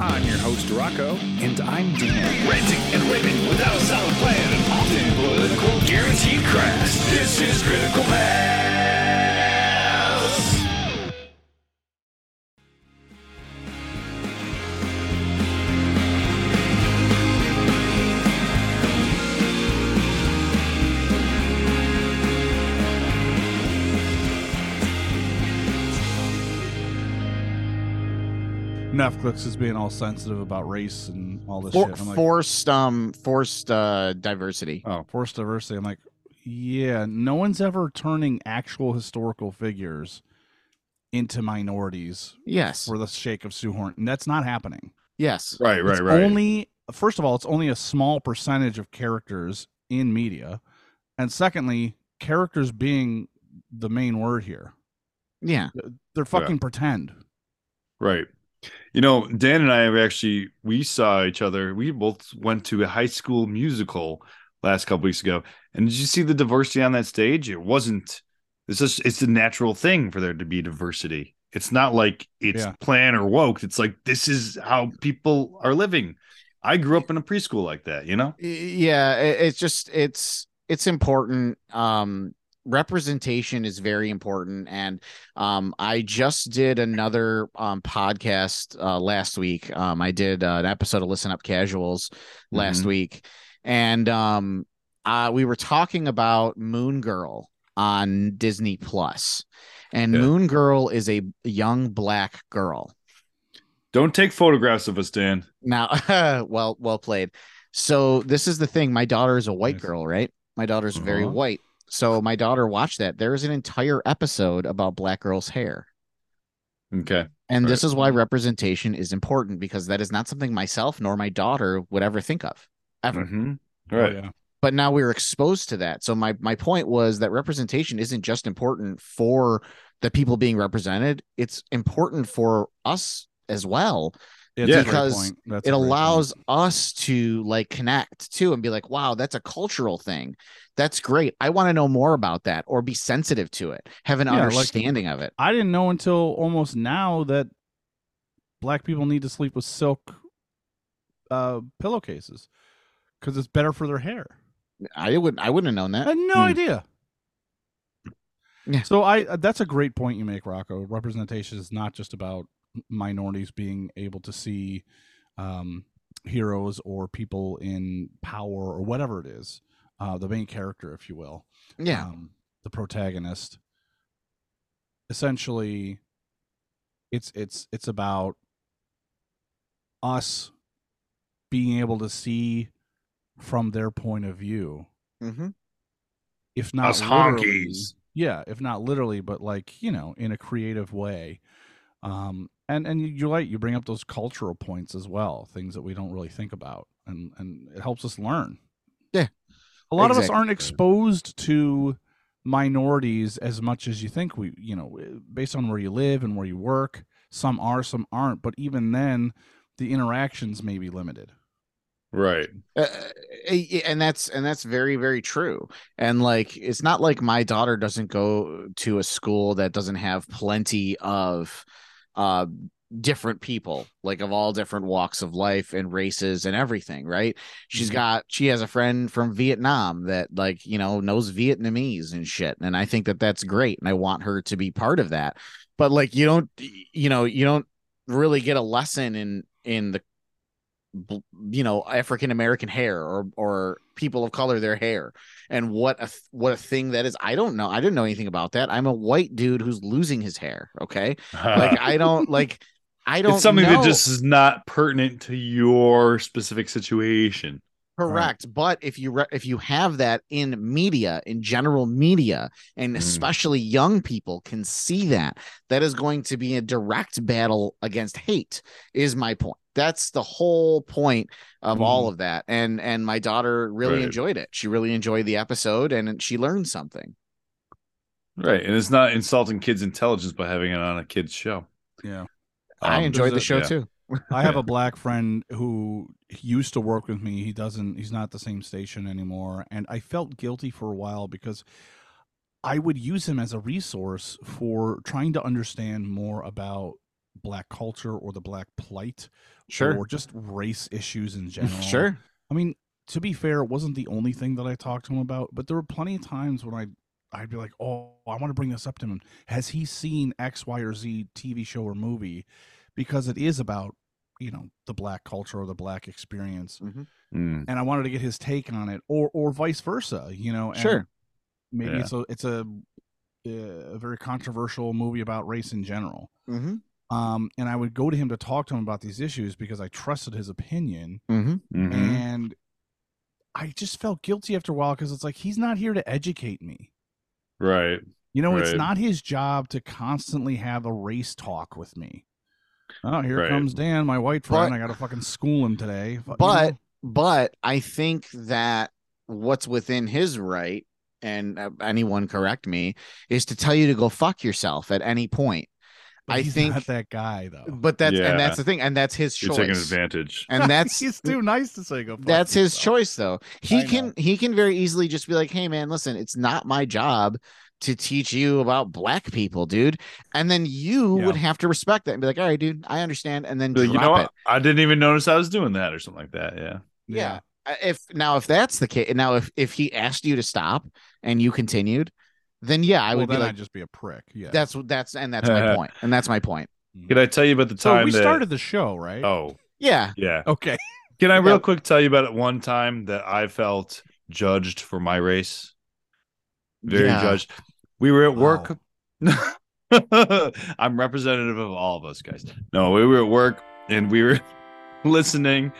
I'm your host, Rocco. And I'm Dan. Renting and living without a solid plan and often political guaranteed cracks. This is Critical Mass. Netflix is being all sensitive about race and all this For, shit. I'm like, forced um forced uh diversity. oh, forced diversity. I'm like, yeah, no one's ever turning actual historical figures into minorities Yes. for the sake of shoehorn, and that's not happening. Yes. Right, right, It's right. Only first of all, it's only a small percentage of characters in media, and secondly, characters being the main word here. Yeah. They're fucking pretend. Right. You know, Dan and I have actually we saw each other. We both went to a high school musical last couple weeks ago. And did you see the diversity on that stage? It wasn't it's just it's a natural thing for there to be diversity. It's not like it's Yeah. planned or woke. It's like this is how people are living. I grew up in a preschool like that, you know? Yeah, it's just it's it's important. Um representation is very important and um I just did another um podcast uh last week. Um I did uh, an episode of Listen Up Casuals last Mhm. week and um uh we were talking about Moon Girl on Disney Plus. And Yeah. Moon Girl is a young black girl. Don't take photographs of us, Dan. Now, well, well played. So this is the thing. My daughter is a white girl, right? My daughter's very Uh-huh. white. So my daughter watched that. There is an entire episode about black girls' hair. Okay. And this Right. is why representation is important because that is not something myself nor my daughter would ever think of ever. Mhm. Oh, Right. yeah. But now we're exposed to that. So my my point was that representation isn't just important for the people being represented, it's important for us as well Yeah. Because it a great point. allows us to like connect too and be like wow that's a cultural thing that's great i want to know more about that or be sensitive to it have an Yeah, like- understanding of it I didn't know until almost now that black people need to sleep with silk uh, pillowcases because it's better for their hair. i wouldn't i wouldn't have known that. I had no Hmm. idea. Yeah. So I uh, that's a great point you make, Rocco. Representation is not just about minorities being able to see um, heroes or people in power or whatever it is, uh, the main character, if you will. yeah um, the protagonist essentially it's it's it's about us being able to see from their point of view hmm if not Us literally- honkies. yeah if not literally but like you know in a creative way um and and you- you're right you bring up those cultural points as well things that we don't really think about and and it helps us learn Yeah, a lot of us aren't exposed to minorities as much as you think we you know based on where you live and where you work. Some are some aren't but even then the interactions may be limited. Right. Uh, uh, and that's and that's very very true. And like it's not like my daughter doesn't go to a school that doesn't have plenty of uh different people like of all different walks of life and races and everything right She's mm-hmm. got she has a friend from vietnam that like you know knows vietnamese and shit and i think that that's great and i want her to be part of that but like you don't you know you don't really get a lesson in in the you know African American hair or or people of color their hair and what a what a thing that is. I don't know. I didn't know anything about that. I'm a white dude who's losing his hair. Okay, like I don't like. I don't. it's something know. that just is not pertinent to your specific situation. Correct, but if you re- if you have that in media, in general media, and Mhm. especially young people can see that, that is going to be a direct battle against hate. Is my point. That's the whole point of all of that. And and my daughter really Right. enjoyed it. She really enjoyed the episode, and she learned something. Right. And it's not insulting kids' intelligence by having it on a kid's show. yeah I Um, enjoyed the a- show yeah. too. I have a black friend who used to work with me. He doesn't. He's not the same station anymore, and I felt guilty for a while because I would use him as a resource for trying to understand more about black culture or the black plight Sure. or just race issues in general. Sure. I mean, to be fair, it wasn't the only thing that I talked to him about, but there were plenty of times when I I'd be like, "Oh, I want to bring this up to him. Has he seen X, Y, or Z TV show or movie?" Because it is about you know the black culture or the black experience, Mm. and I wanted to get his take on it, or or vice versa. You know, and Sure. Maybe Yeah. it's a it's a a very controversial movie about race in general. Mm-hmm. Um, and I would go to him to talk to him about these issues because I trusted his opinion Mm-hmm. Mhm. and I just felt guilty after a while because it's like he's not here to educate me. Right. You know, it's not his job to constantly have a race talk with me. Oh, here Right. comes Dan, my white friend. But- I got to fucking school him today. Fu- you But know? but I think that what's within his right, and uh, anyone correct me, is to tell you to go fuck yourself at any point. But I he's think- not that guy though. But that's Yeah. and that's the thing, and that's his choice. You're choice. taking advantage. And that's he's too nice to say go. fuck that's his yourself. choice though. He I can know. he can very easily just be like, "Hey man, listen, it's not my job to teach you about black people, dude." And then you Yeah. would have to respect that and be like, "All right, dude, I understand." And then drop you know it. what? I didn't even notice I was doing that or something like that. Yeah. Yeah. Uh, If now if that's the case, now if if he asked you to stop and you continued, then yeah, I well, would be then like, I'd just be a prick. Yeah. "That's that's and that's my point. point, and that's my point." Can I tell you about the so time we that? started the show, right? Oh, Yeah, yeah. Okay. Can I real Yeah. quick tell you about it one time that I felt judged for my race? Very Yeah. judged. We were at Wow. work. I'm representative of all of us guys. No, we were at work and we were listening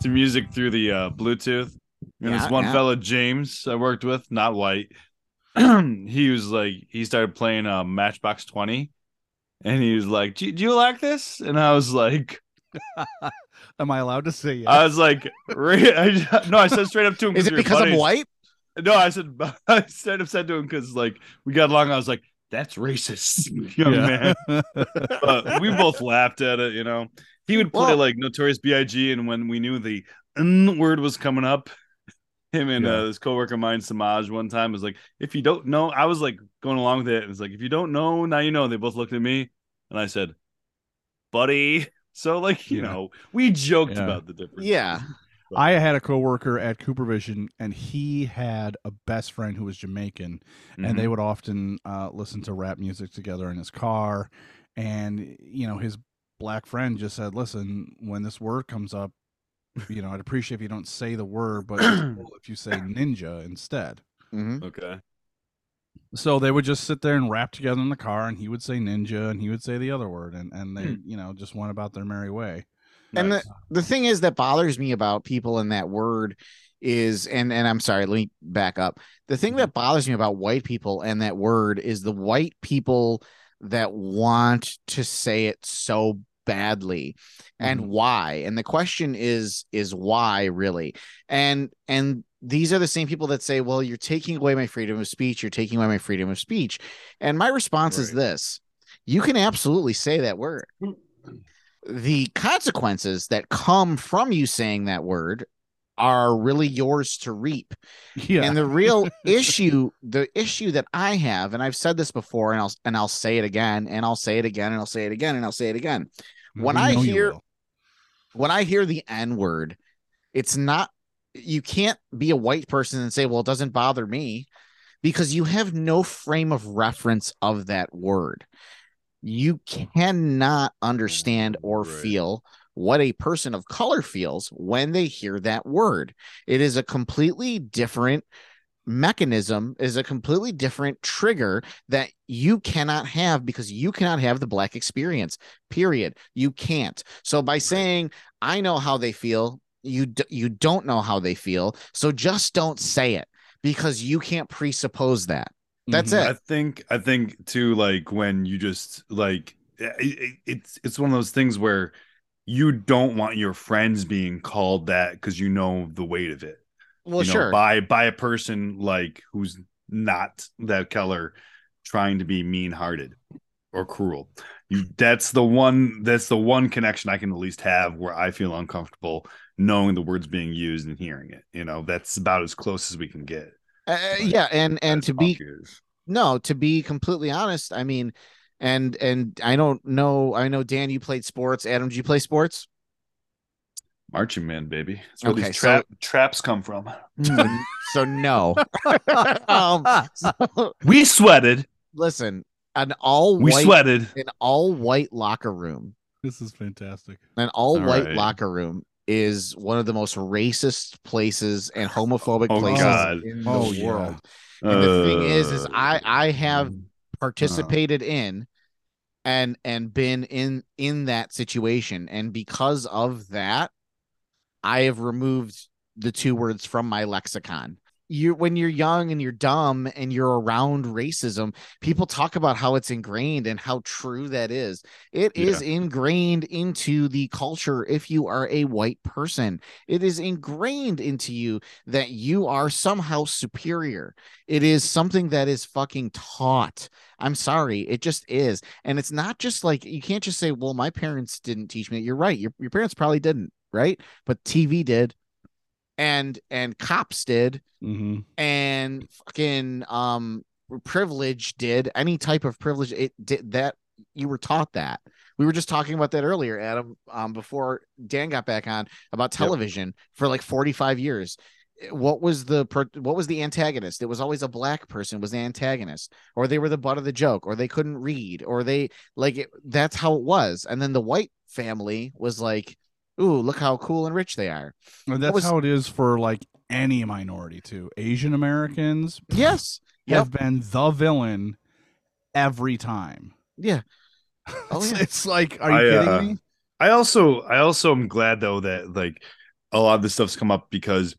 to music through the uh, Bluetooth. And Yeah, this one yeah. fella, James, I worked with, not white. he was like, he started playing uh, Matchbox 20. And he was like, do, you like this? And I was like, Am I allowed to say yes? I was like, I, no, I said straight up to him. is it because I'm white? No, I said, I straight up said to him because like we got along. I was like, that's racist, young man. But we both laughed at it. You know, he would play Well- like Notorious B.I.G. and when we knew the N word was coming up, him and Yeah. uh, this coworker of mine, Samaj, one time was like, if you don't know, I was like going along with it. It was like, if you don't know, now you know. They both looked at me, and I said, buddy. So like you Yeah. know, we joked Yeah. about the difference. Yeah. I had a coworker at CooperVision, and he had a best friend who was Jamaican, and Mm-hmm. they would often uh, listen to rap music together in his car. And you know, his black friend just said, "Listen, when this word comes up, you know, I'd appreciate if you don't say the word, but cool if you say ninja instead." hmm okay. So they would just sit there and rap together in the car, and he would say ninja, and he would say the other word, and and they, you know, just went about their merry way. And Nice. the thing is that bothers me about people in that word is and and I'm sorry, let me back up. The thing that bothers me about white people and that word is the white people that want to say it so badly and mm-hmm. why and the question is is why really? And and these are the same people that say well you're taking away my freedom of speech you're taking away my freedom of speech. And my response is this you can absolutely say that word. Mm. The consequences that come from you saying that word are really yours to reap. Yeah, And the real issue, the issue that I have, and I've said this before, and I'll and I'll say it again, and I'll say it again, and I'll say it again, and I'll say it again. When We I hear- When I hear the N word, it's not you can't be a white person and say, well, it doesn't bother me because you have no frame of reference of that word. You cannot understand or Right. feel what a person of color feels when they hear that word. It is a completely different mechanism, is a completely different trigger that you cannot have because you cannot have the black experience. Period. You can't. So by saying I know how they feel, you d- you don't know how they feel. So just don't say it because you can't presuppose that. That's Mhm. it. I think I think too like when you just like it- it's it's one of those things where you don't want your friends being called that because you know the weight of it. Well, you know, sure. by by a person like who's not that color trying to be mean hearted or cruel. You that's the one that's the one connection I can at least have where I feel uncomfortable knowing the words being used and hearing it. You know, that's about as close as we can get. Uh, yeah, and and to be is. no, to be completely honest, I mean, And and I don't know. I know Dan, you played sports. Adam, did you play sports? Marching man, baby. That's where Okay, these so- traps come from. So, so no. um, so, We sweated. listen, an all We white, sweated. an all white locker room, This is fantastic. an all white right. locker room is one of the most racist places and homophobic Oh, places God. in the Oh, yeah. world. And the thing is, is Uh, I I have participated in and and been in in that situation and because of that i have removed the two words from my lexicon you when you're young and you're dumb and you're around racism people talk about how it's ingrained and how true that is It is ingrained into the culture if you are a white person it is ingrained into you that you are somehow superior it is something that is fucking taught I'm sorry, it just is. And it's not just like you can't just say, well, my parents didn't teach me. You're right. Your, your parents probably didn't, right? But TV did. And and cops did, Mm-hmm. and fucking um privilege did. Any type of privilege, it did that you were taught that. We were just talking about that earlier, Adam, um, before Dan got back on about television for like 45 years. What was the what was the antagonist? It was always a black person was the antagonist, or they were the butt of the joke, or they couldn't read, or they like it, that's how it was. And then the white family was like, "Ooh, look how cool and rich they are." And that's was- how it is for like any minority too. Asian Americans Yes, have been the villain every time. yeah. Oh, it's, yeah. it's like, are you I, kidding uh, me? I also I also am glad though that like a lot of this stuff's come up because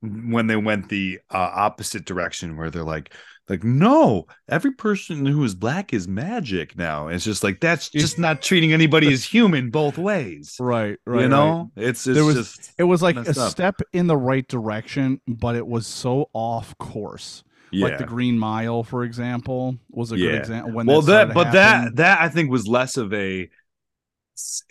when they went the uh, opposite direction where they're like like no every person who is black is magic now it's just like that's just not treating anybody as human both ways Right, right. you right. know it's it's There was- just It was like a up. step in the right direction, but it was so off course. yeah Like the Green Mile, for example, was a good example. When well that, that but that that i think was less of a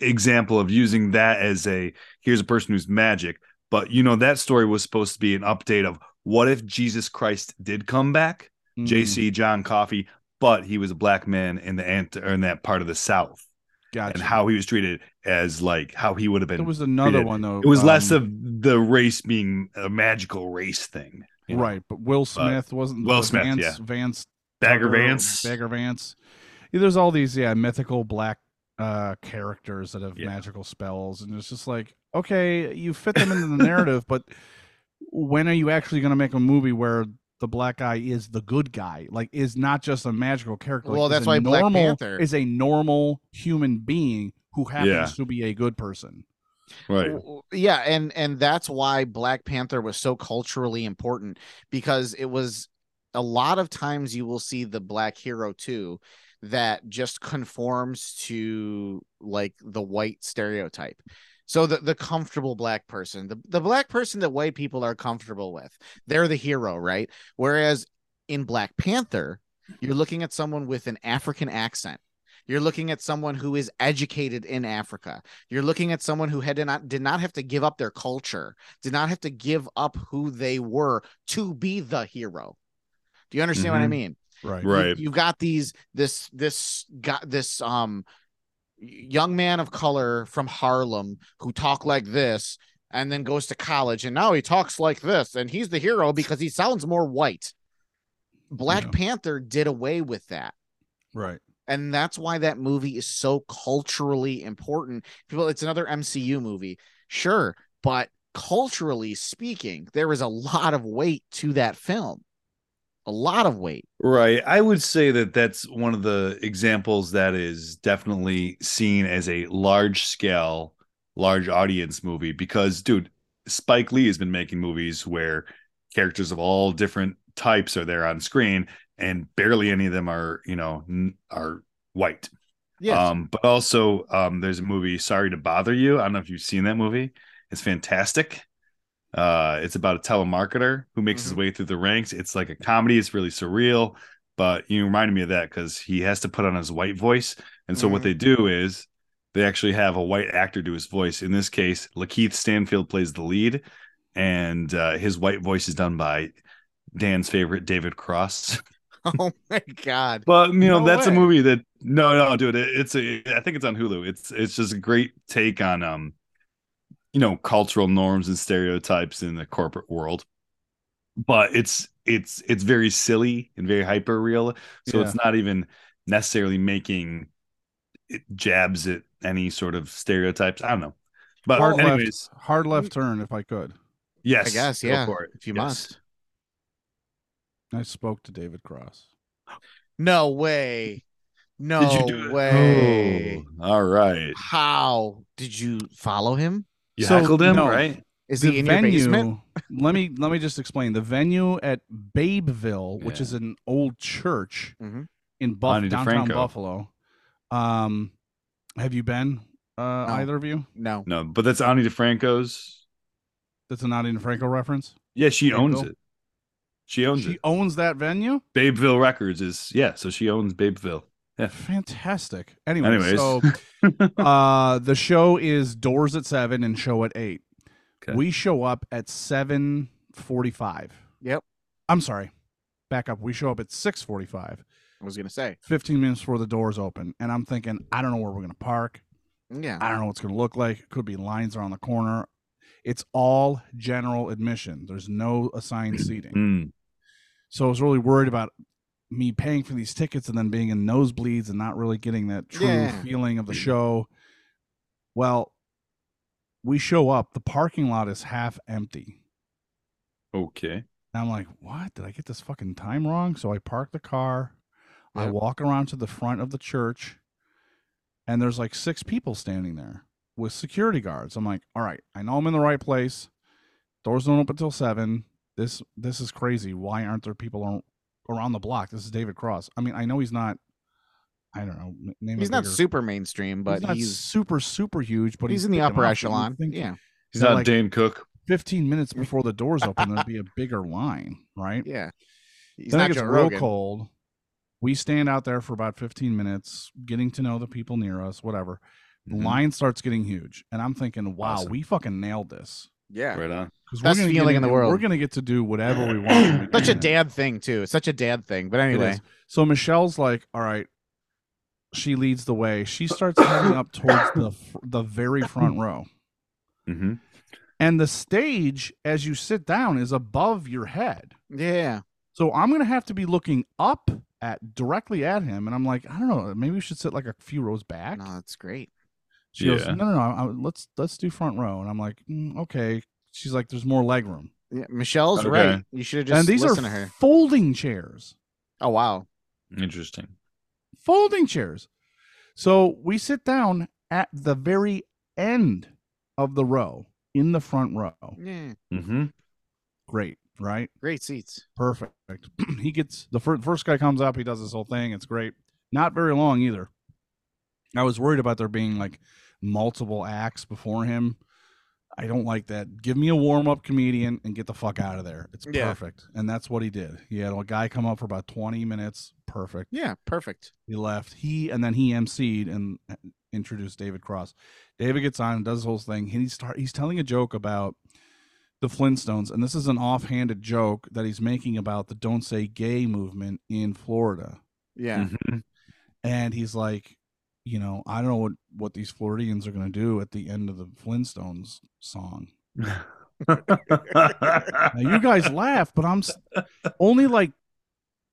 example of using that as a here's a person who's magic but you know that story was supposed to be an update of what if jesus christ did come back Mm, jc john Coffey, but he was a black man in the ant or in that part of the south gotcha. and how he was treated as like how he would have been there was another treated. one though. it was less um, of the race being a magical race thing you know? right, but Will Smith wasn't Will Smith, Vance, yeah. Vance bagger Tucker, vance Bagger Vance. Yeah, there's all these yeah mythical black uh characters that have Yeah. magical spells, and it's just like okay, you fit them into the narrative, but when are you actually going to make a movie where the black guy is the good guy, like is not just a magical character? Well, is that's a why Black normal, Panther- is a normal human being who happens Yeah. to be a good person. right yeah and and that's why black panther was so culturally important because it was a lot of times you will see the black hero too that just conforms to like the white stereotype so the, the comfortable black person the, the black person that white people are comfortable with they're the hero right whereas in black panther you're looking at someone with an african accent you're looking at someone who is educated in africa you're looking at someone who had not did not have to give up their culture, did not have to give up who they were to be the hero. Do you understand what I Mhm. mean? Right. You- Right. You've got these this this got this um young man of color from Harlem who talk like this and then goes to college and now he talks like this and he's the hero because he sounds more white. Black Yeah. Panther did away with that Right. and that's why that movie is so culturally important people it's another mcu movie sure but culturally speaking there is a lot of weight to that film a lot of weight Right. I would say that that's one of the examples that is definitely seen as a large scale, large audience movie because, dude, Spike Lee has been making movies where characters of all different types are there on screen and barely any of them are, you know, n- are white. yes Um, but also, um, there's a movie, Sorry to Bother You. I don't know if you've seen that movie. It's fantastic. Uh, it's about a telemarketer who makes his Mhm. way through the ranks. It's like a comedy. It's really surreal, but you reminded me of that because he has to put on his white voice. And so what Mhm. they do is they actually have a white actor do his voice. In this case, Lakeith Stanfield plays the lead, and uh, his white voice is done by Dan's favorite David Cross. Oh my god. But you know, No that's way. a movie that no, no, dude. It, it's a. I think it's on Hulu. It's it's just a great take on um, you know, cultural norms and stereotypes in the corporate world. But it's it's it's very silly and very hyper real. So Yeah. it's not even necessarily making it jabs at any sort of stereotypes. I don't know. But Hard anyways, left, hard left turn, if I could. yes, I guess, yeah. for it. If you Yes. must. I spoke to David Cross. No way. No Did you do it? way. Oh, all right. How did you follow him? You So, heckled him, no. right? Is the he in your basement? let me let me just explain. The venue at Babeville, which Yeah. is an old church Mhm. in Buff- Ani downtown DiFranco. Buffalo. Um, have you been? Uh, No. either of you? No. No, but that's Ani DiFranco's. That's a Nottingham Franco reference. Yeah, she owns it. She owns it. She it. owns that venue. Babeville Records is yeah, so she owns Babeville. Yeah. Fantastic. Anyway, Anyways. so uh, the show is doors at seven and show at eight. Okay. We show up at seven forty-five. Yep. I'm sorry. Back up. We show up at six forty-five. I was gonna say. 15 minutes before the doors open and i'm thinking i don't know where we're going to park Yeah. i don't know what's going to look like it could be lines around the corner it's all general admission there's no assigned seating Mm. so i was really worried about me paying for these tickets and then being in nosebleeds and not really getting that true Yeah. feeling of the show well we show up the parking lot is half empty Okay. and i'm like what did i get this fucking time wrong so i park the car I walk around to the front of the church, and there's like six people standing there with security guards. I'm like, all right, I know I'm in the right place. Doors don't open till seven. This this is crazy. Why aren't there people ar- around the block? This is David Cross. I mean, I know he's not. I don't know. Name He's not bigger- super mainstream, but he's not he's super super huge, but he's, he's, in the big upper enough that you echelon. think Yeah. He's that not like- Dane Cook. 15 minutes before the doors open, there'd be a bigger line, right? Yeah. He's then not it gets Joe real Rogan. cold. We stand out there for about 15 minutes, getting to know the people near us, whatever. The Mhm. line starts getting huge, and I'm thinking, wow, Awesome. we fucking nailed this. Yeah. Right on. Because Best gonna feeling in the world. We're gonna get to do whatever we want. Such a dad thing too. It's such a dad thing. But It anyway. So Michelle's like, all right. She leads the way. She starts heading up towards the the very front row, hmm and the stage, as you sit down, is above your head. Yeah. So I'm gonna have to be looking up at directly at him, and I'm like, I don't know, maybe we should sit like a few rows back. No, that's great. She goes, no, no, no, I, let's let's do front row, and I'm like, "Mm, okay. She's like, there's more leg room, Yeah, Michelle's Okay. right. You should have just and these are listened to her. folding chairs, Oh wow. Interesting. folding chairs. So we sit down at the very end of the row in the front row. Yeah. hmm Great, right? Great seats. Perfect. he gets the fir- first guy comes up. He does this whole thing. It's great. Not very long either. I was worried about there being like multiple acts before him. I don't like that. Give me a warm up comedian and get the fuck out of there. It's Yeah. perfect. And that's what he did. He had a guy come up for about 20 minutes. Perfect. Yeah. Perfect. He left. He and then he emceed and uh, introduced David Cross. David gets on and does his whole thing. And he start he's telling a joke about the Flintstones, and this is an offhanded joke that he's making about the "Don't Say Gay" movement in Florida. Yeah. Mhm. And he's like, you know, I don't know what what these Floridians are going to do at the end of the Flintstones song. Now you guys laugh, but I'm only like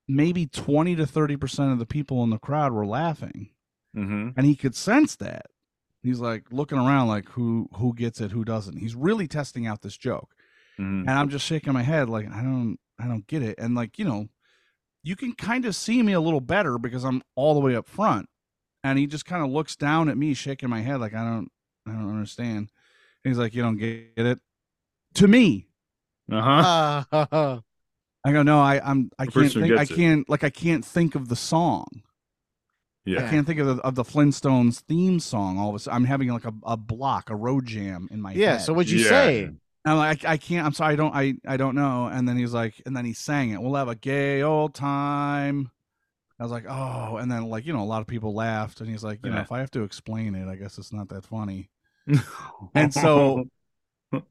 maybe twenty to thirty percent of the people in the crowd were laughing. hmm and he could sense that. He's like looking around like who who gets it who doesn't. He's really testing out this joke. Hmm and i'm just shaking my head like i don't i don't get it. And like you know you can kind of see me a little better because i'm all the way up front and he just kind of looks down at me shaking my head like i don't i don't understand and he's like you don't get it to me Uh-huh. Uh, i go no i i'm i The can't think i can't like i can't think of the song Yeah. I can't think of the, of the Flintstones theme song. All of a sudden, I'm having like a, a block, a road jam in my head. yeah. head. So what'd you Yeah. say? And I'm like, I, I can't. I'm sorry. I don't. I I don't know. And then he's like, and then he sang it. We'll have a gay old time. I was like, oh. And then like you know, a lot of people laughed. And he's like, you know, if I have to explain it, I guess it's not that funny. And so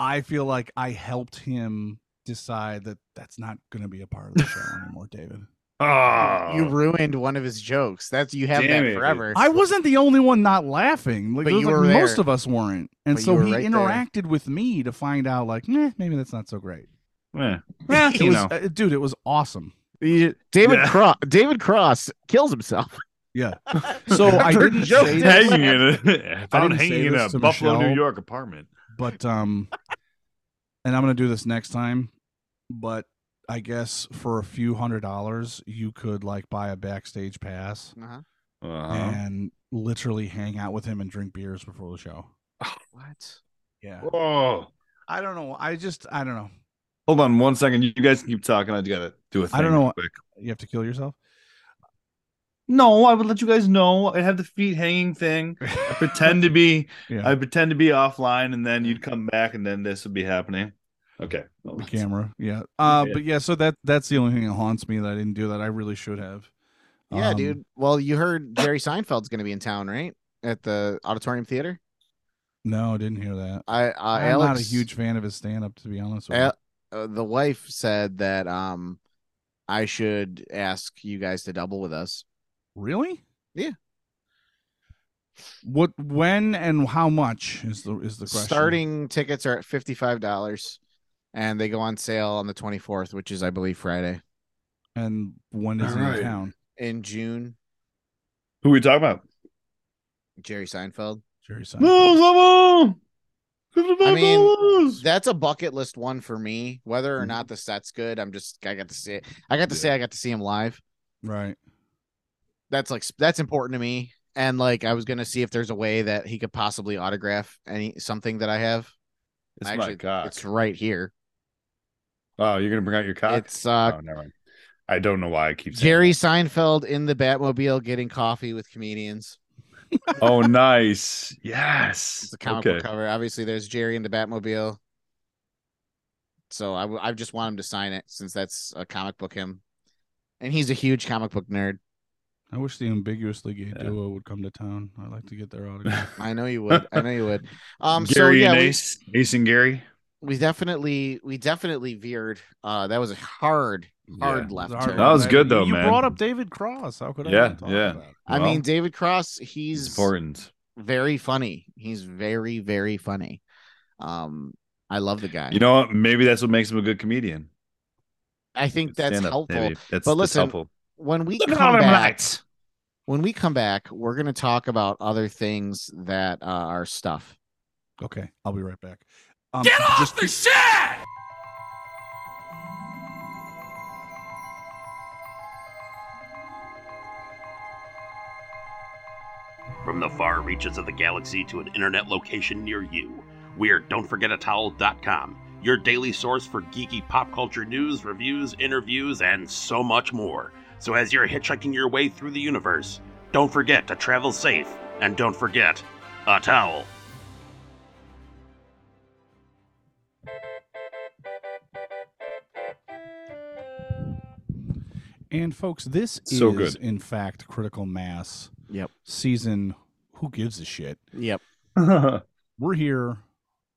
I feel like I helped him decide that that's not going to be a part of the show anymore, David. Oh, You ruined one of his jokes. That's you have Damn that it. forever. I wasn't the only one not laughing. Like, But was, you like, were most there. of us weren't, and But so were he right there. interacted with me to find out, like, eh, maybe that's not so great. Yeah. It you was, know. uh, dude, it was awesome. You- David Yeah. Cross. David Cross kills himself. Yeah. So I didn't joke say that this, hanging in a, found hanging in a to Buffalo, New York apartment. but um, and I'm gonna do this next time. But I guess for a few hundred dollars, you could like buy a backstage pass Uh-huh. Uh-huh. and literally hang out with him and drink beers before the show. What? Yeah. Oh. I don't know. I just I don't know. Hold on one second. You guys keep talking. I gotta do a thing. I don't know. real Quick. You have to kill yourself. No, I would let you guys know. I have the feet hanging thing. I pretend to be. Yeah. I pretend to be offline, and then you'd come back, and then this would be happening. Okay. the camera. Yeah. Uh, Yeah. but yeah. So that that's the only thing that haunts me that I didn't do that I really should have. Yeah, Um, dude. Well, you heard Jerry Seinfeld's going to be in town, right? At the Auditorium Theater. No, I didn't hear that. I uh, I'm Alex, not a huge fan of his stand up, to be honest. With you. Al- uh, the wife said that um, I should ask you guys to double with us. Really? Yeah. What, when, and how much is the is the question? Starting tickets are at fifty five dollars, and they go on sale on the twenty fourth, which is I believe Friday and when is he Alright. in town? in June. Who are we talking about? Jerry Seinfeld. Jerry Seinfeld. No, I mean, That's a bucket list one for me. Whether or Mhm. not the set's good, I'm just I got to see it. I got to say I got to see him live. Right. That's like that's important to me. And like I was gonna see if there's a way that he could possibly autograph any something that I have. it's Actually, my cock. It's right here. Oh, you're gonna bring out your cock? It's uh oh, never mind. I don't know why I keep saying Jerry that. Seinfeld in the Batmobile getting coffee with comedians. Oh, nice. Yes. It's a comic okay. book cover. Obviously, there's Jerry in the Batmobile. So I, w- I just want him to sign it since that's a comic book him, and he's a huge comic book nerd. I wish the ambiguously gay Yeah. duo would come to town. I'd like to get their autograph. I know you would. I know you would. Um, so Gary yeah, and we, Ace, Ace and Gary. We definitely we definitely veered. Uh, that was a hard hard Yeah. left It's hard turn. That was good, though, you man. brought up David Cross. How could I? Yeah, talk yeah. about it? I mean, David Cross, he's important. very funny. He's very very funny. Um, I love the guy. You know what? Maybe that's what makes him a good comedian. I think that's Stand-up, helpful. That's, But that's listen, helpful. When we Look come back, lights. when we come back, we're gonna talk about other things that uh, are stuff. Okay, I'll be right back. Um, Get off just the keep- shit! From the far reaches of the galaxy to an internet location near you, we're Don'tForgetATowel.com, your daily source for geeky pop culture news, reviews, interviews, and so much more. So as you're hitchhiking your way through the universe, don't forget to travel safe, and don't forget a towel. And folks, this So is good. in fact Critical Mass. Yep. Season. Who gives a shit? Yep. We're here,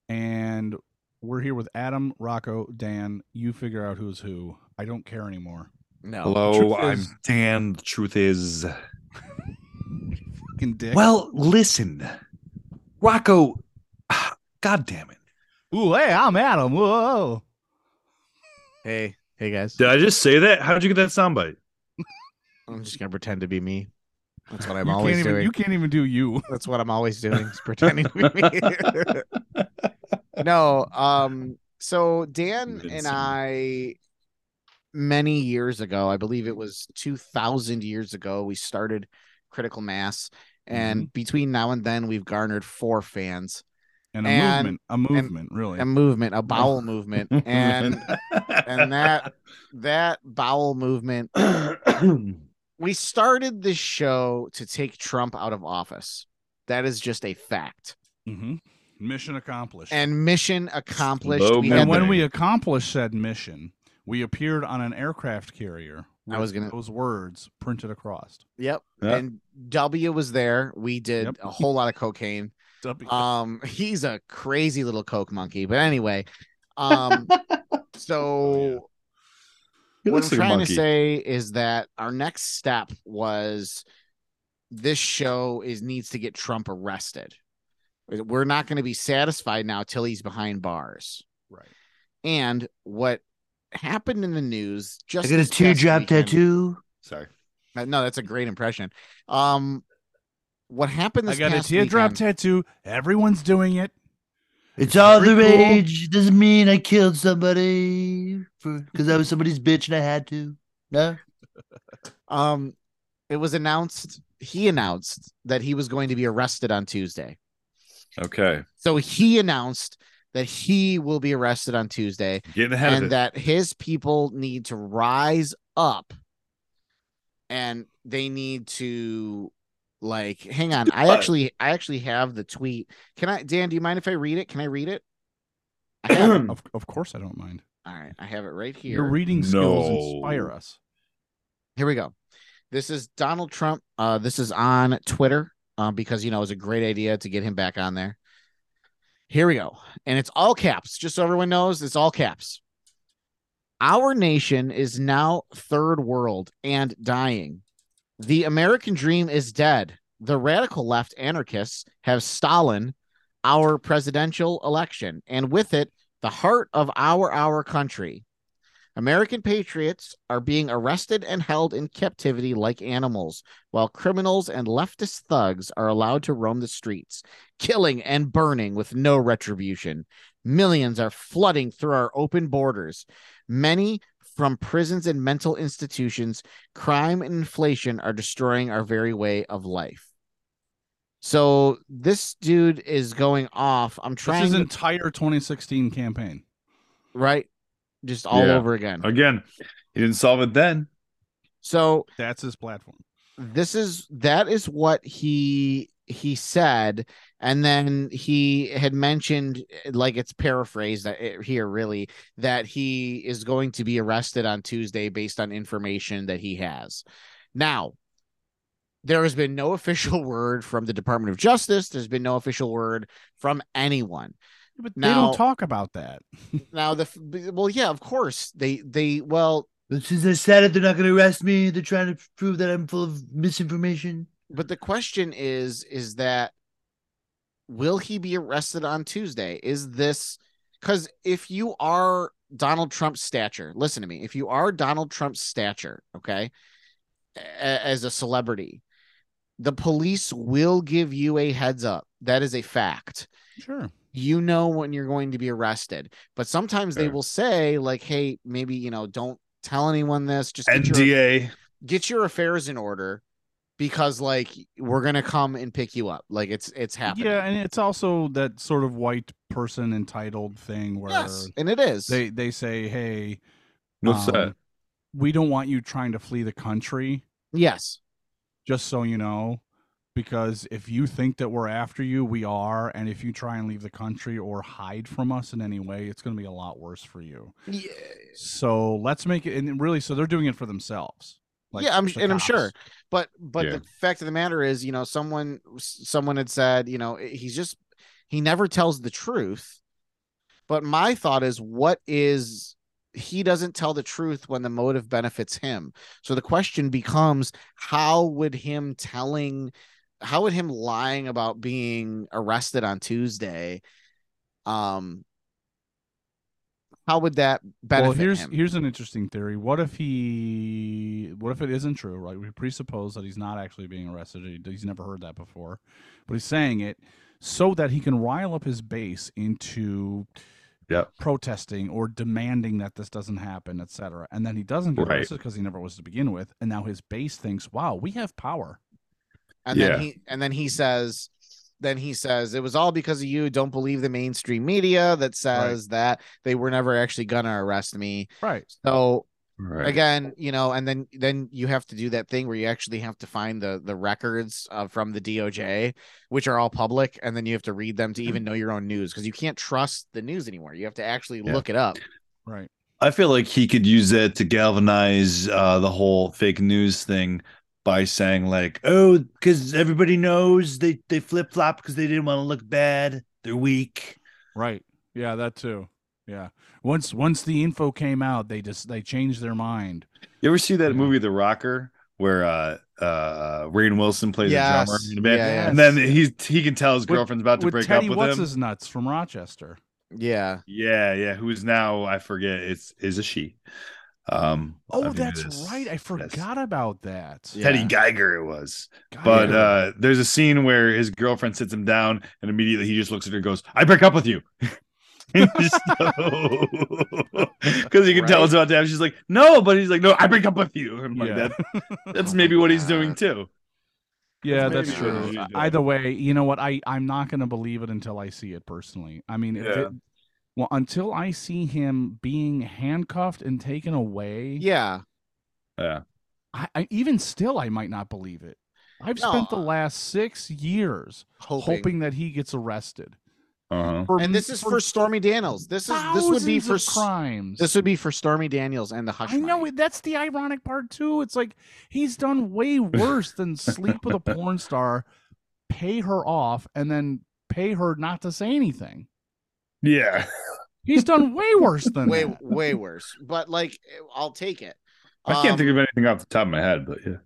and we're here with Adam, Rocco, Dan. You figure out who's who. I don't care anymore. No. Hello, I'm is- Dan. The truth is, Fucking dick. well, listen, Rocco. God damn it! ooh, hey, I'm Adam. Whoa. Hey, hey guys. Did I just say that? How did you get that soundbite? I'm just gonna pretend to be me. That's what I'm You always can't even. doing. You can't even do you. That's what I'm always doing. Is pretending to be me. no. Um. So Dan and I, many years ago, I believe it was 2,000 years ago, we started Critical Mass, and between now and then, we've garnered four fans. And a And- movement. A movement, really. a movement, a bowel movement, and and that that bowel movement. We started this show to take Trump out of office. That is just a fact. hmm Mission accomplished. And mission accomplished. We And when the, we accomplished said mission, we appeared on an aircraft carrier. I was gonna- those words printed across. yep, Yeah. and W was there. We did Yep. a whole lot of cocaine. W. Um, he's a crazy little coke monkey. But anyway, um, so Oh, He what I'm like trying to say is that our next step was this show is needs to get Trump arrested. We're not going to be satisfied now till he's behind bars. Right. And what happened in the news just I got a this past teardrop weekend- tattoo. Sorry. No, that's a great impression. Um, what happened this I got a past teardrop weekend- tattoo. Everyone's doing it. It's all the Very cool. rage. Doesn't mean I killed somebody because I was somebody's bitch and I had to. No. Um, it was announced. He announced that he was going to be arrested on Tuesday. Okay. So he announced that he will be arrested on Tuesday Getting ahead of and it. that his people need to rise up and they need to like hang on. I actually I actually have the tweet. Can I Dan, do you mind if I read it? Can I read it? I have it. Of, of course, I don't mind. All right, I have it right here. Your here. reading skills No. inspire us. Here we go. This is Donald Trump. Uh, this is on Twitter uh, because you know it was a great idea to get him back on there. Here we go, and it's all caps, just so everyone knows. It's all caps. Our nation is now third world and dying. The American dream is dead. The radical left anarchists have stolen our presidential election, and with it, the heart of our our country. American patriots are being arrested and held in captivity like animals, while criminals and leftist thugs are allowed to roam the streets, killing and burning with no retribution. Millions are flooding through our open borders. Many from prisons and mental institutions, crime and inflation are destroying our very way of life. So this dude is going off. I'm That's trying his entire 2016 campaign. right? Just all Yeah. over again. Again, he didn't solve it then. So That's his platform. this is that is what he he said and then he had mentioned like it's paraphrased uh, here really that he is going to be arrested on Tuesday based on information that he has. Now, there has been no official word from the Department of Justice, there's been no official word from anyone. But now, they don't talk about that. Now the well yeah, of course. They they well But since I said it, they're not going to arrest me. They're trying to prove that I'm full of misinformation. but the question is is that will he be arrested on Tuesday? Is this because if you are Donald Trump's stature, listen to me. If you are Donald Trump's stature, okay, as a celebrity, the police will give you a heads up. That is a fact. Sure. You know when you're going to be arrested, but sometimes they will say, like, hey, maybe, you know, don't tell anyone this. Just get your, NDA. get your affairs in order because, like, we're going to come and pick you up. Like, it's, it's happening. Yeah, and it's also that sort of white person entitled thing where Yes, and it is. they they say, "Hey, What's um, that? We don't want you trying to flee the country, yes. just so you know." Because if you think that we're after you, we are. And if you try and leave the country or hide from us in any way, it's going to be a lot worse for you. yeah. So let's make it. And really, so they're doing it for themselves. Yeah, I'm and I'm sure. But but Yeah. the fact of the matter is, you know, someone someone had said, you know, he's just he never tells the truth. But my thought is what is he doesn't tell the truth when the motive benefits him. So the question becomes how would him telling how would him lying about being arrested on Tuesday um how would that benefit well, here's him? here's an interesting theory. What if he? What if it isn't true? Right? We presuppose that he's not actually being arrested. He's never heard that before, but he's saying it so that he can rile up his base into Yep. protesting or demanding that this doesn't happen, etc. And then he doesn't get Right. arrested because he never was to begin with, and now his base thinks, "Wow, we have power." And Yeah. then he and then he says, then he says it was all because of you. Don't believe the mainstream media that says that they were never actually gonna arrest me. Right. So Right. again, you know, and then then you have to do that thing where you actually have to find the the records uh, from the DOJ, which are all public, and then you have to read them to even know your own news because you can't trust the news anymore. You have to actually Yeah. look it up. Right. I feel like he could use that to galvanize uh, the whole fake news thing by saying like, Oh, because everybody knows they, they flip flop because they didn't want to look bad. They're weak. Right. Yeah, that too. Yeah. Once once the info came out, they just they changed their mind. You ever see that Yeah. movie, The Rocker, where uh uh Rainn Wilson plays a drummer in a band, Yeah, yeah. and then he's he can tell his With- girlfriend's about to with break Teddy up with what's him. his nuts from Rochester. Yeah. Yeah, yeah. Who's now I forget. It's is a she. Um. Oh, think it that's is. right. I Yes. forgot about that. Teddy Yeah. Geiger it was. God, But uh there's a scene where his girlfriend sits him down and immediately he just looks at her and goes, I break up with you. Because you can tell Right? it's about to happen. She's like, No, but he's like, No, I break up with you. I'm like, Yeah. that, that's Oh maybe my what he's doing too. yeah, maybe that's true. Either way, you know what? I I'm not going to believe it until I see it personally. I mean, if Yeah. it- well, until I see him being handcuffed and taken away, Yeah. Yeah. I, I even still I might not believe it. I've spent the last six years Hoping. hoping that he gets arrested. Uh-huh. For- And this is for Stormy Daniels. This is this would be for crimes. this would be for Stormy Daniels and the hush. I know money. it. That's the ironic part too. It's like he's done way worse than sleep with a porn star, pay her off, and then pay her not to say anything. Yeah. He's done way worse than way that. way worse. But like, I'll take it. I can't Um, think of anything off the top of my head, but yeah.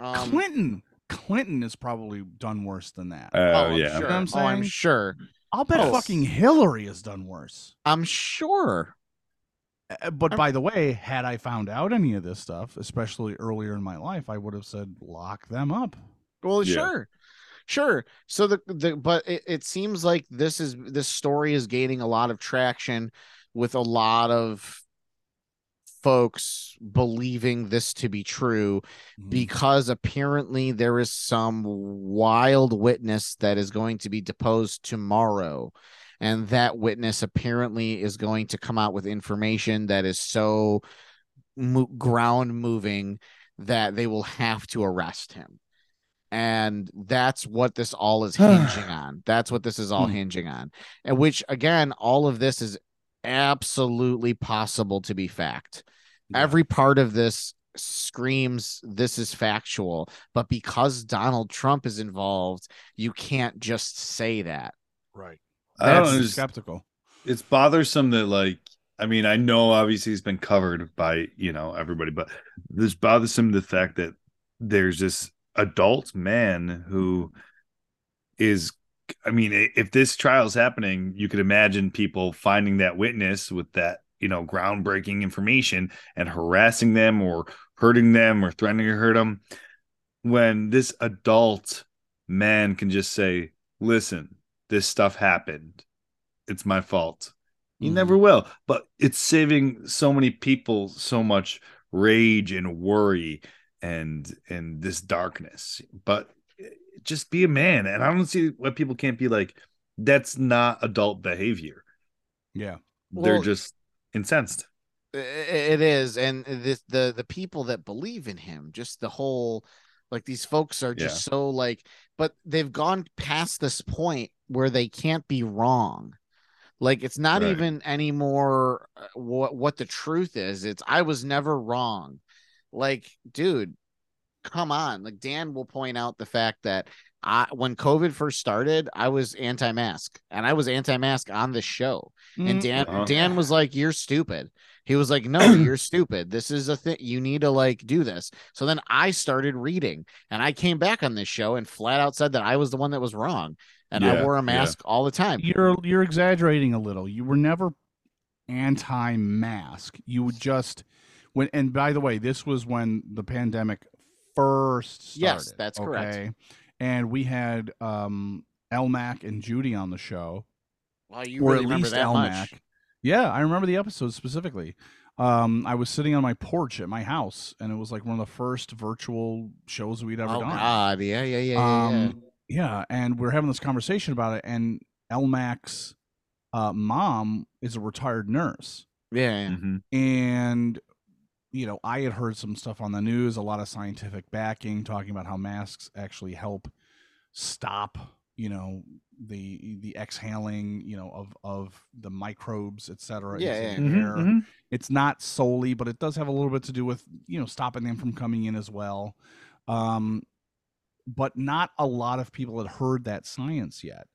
um, Clinton, Clinton is probably done worse than that. Oh, oh, I'm yeah. sure. You know what I'm Oh, I'm sure. I'll bet Oh. fucking Hillary has done worse. I'm sure. Uh, But I'm- by the way, had I found out any of this stuff, especially earlier in my life, I would have said lock them up. Well, Yeah. sure. Sure. So the the but it, it seems like this is this story is gaining a lot of traction with a lot of folks believing this to be true Mm-hmm. because apparently there is some wild witness that is going to be deposed tomorrow and that witness apparently is going to come out with information that is so mo- ground moving that they will have to arrest him and that's what this all is hinging on that's what this is all Hmm. hinging on and which again all of this is absolutely possible to be fact Yeah. every part of this screams this is factual but because donald trump is involved you can't just say that right. I don't That's know, skeptical. it's bothersome that like I mean I know obviously it's been covered by you know everybody, but this bothersome the fact that there's this adult man who is I mean if this trial is happening, you could imagine people finding that witness with that you know groundbreaking information and harassing them or hurting them or threatening to hurt them when this adult man can just say listen this stuff happened. It's my fault. You Mhm. never will but it's saving so many people so much rage and worry and and this darkness but eh, just be a man. And i don't see why people can't be like that's not adult behavior. Yeah. they're Well- just incensed. It is. And this the the people that believe in him just the whole like these folks are just so like but they've gone past this point where they can't be wrong. Like it's not Right. even anymore uh, what what the truth is. It's i was never wrong like dude come on like dan will point out the fact that I, when COVID first started, I was anti-mask, and I was anti-mask on the show. And Mm, Dan Uh-huh. Dan was like, "You're stupid." He was like, "No, you're stupid. This is a thing. You need to like do this." So then I started reading, and I came back on this show and flat out said that I was the one that was wrong, and I wore a yeah. mask all the time. You're you're exaggerating a little. You were never anti-mask. You would just when and by the way, this was when the pandemic first started. Yes, that's correct. okay? And we had um Elmac and Judy on the show. Well, you or really at remember least that Elmac. much? Yeah, I remember the episode specifically. Um, I was sitting on my porch at my house, and it was like one of the first virtual shows we'd ever Oh done. God, yeah, yeah, yeah, yeah. yeah. Um, yeah, and we are having this conversation about it, and Elmac's uh, mom is a retired nurse, yeah, yeah. Mhm. and you know, I had heard some stuff on the news, a lot of scientific backing, talking about how masks actually help stop, you know, the the exhaling, you know, of of the microbes, et cetera. Yeah, into yeah. the Mhm, air. mhm. It's not solely, but it does have a little bit to do with you know stopping them from coming in as well. Um, but not a lot of people had heard that science yet.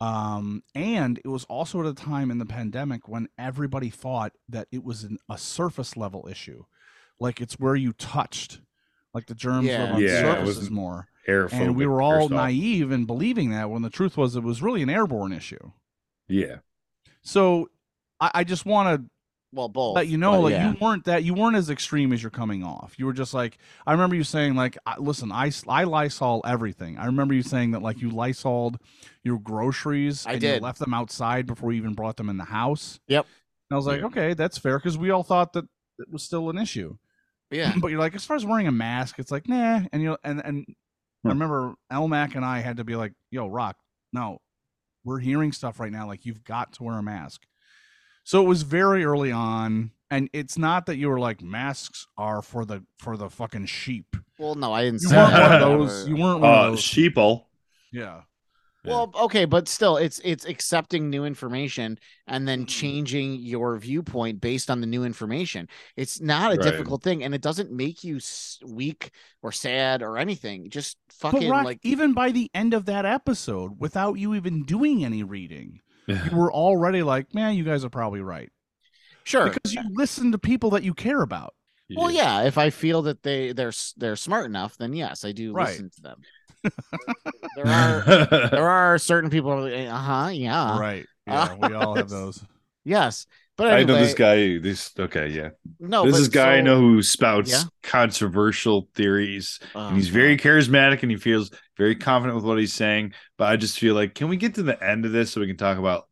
Um, and it was also at a time in the pandemic when everybody thought that it was an, a surface level issue, like it's where you touched, like the germs Yeah. live on Yeah, surfaces more. And we were all naive in believing that when the truth was it was really an airborne issue. Yeah. So I, I just want to Well, both. you know but like yeah. you weren't that you weren't as extreme as you're coming off you were just like i remember you saying like listen I, i i lysol everything i remember you saying that like you lysoled your groceries I and did. you left them outside before you even brought them in the house Yep. and i was like Yeah. okay that's fair because we all thought that it was still an issue yeah. but you're like as far as wearing a mask it's like nah and you know and and i Hmm. remember elmac and i had to be like yo rock no we're hearing stuff right now like you've got to wear a mask so it was very early on and it's not that you were like masks are for the for the fucking sheep Well, no, I didn't you say weren't one that. of those you weren't one Uh, of those sheeple. yeah Well, okay, but still, it's it's accepting new information and then changing your viewpoint based on the new information. It's not a Right. difficult thing, and it doesn't make you weak or sad or anything. Just but fucking Rock, like even by the end of that episode without you even doing any reading Yeah. You were already like man you guys are probably right sure. because you listen to people that you care about Well, yeah, if I feel that they they're they're smart enough, then yes, I do Right. listen to them. there are there are certain people. Uh huh. Yeah. right yeah we all have those Yes. But I know this guy. This okay, yeah. No, this is guy I know who spouts Yeah. controversial theories. Oh, and he's very uh-huh. charismatic and he feels very confident with what he's saying. But I just feel like, can we get to the end of this so we can talk about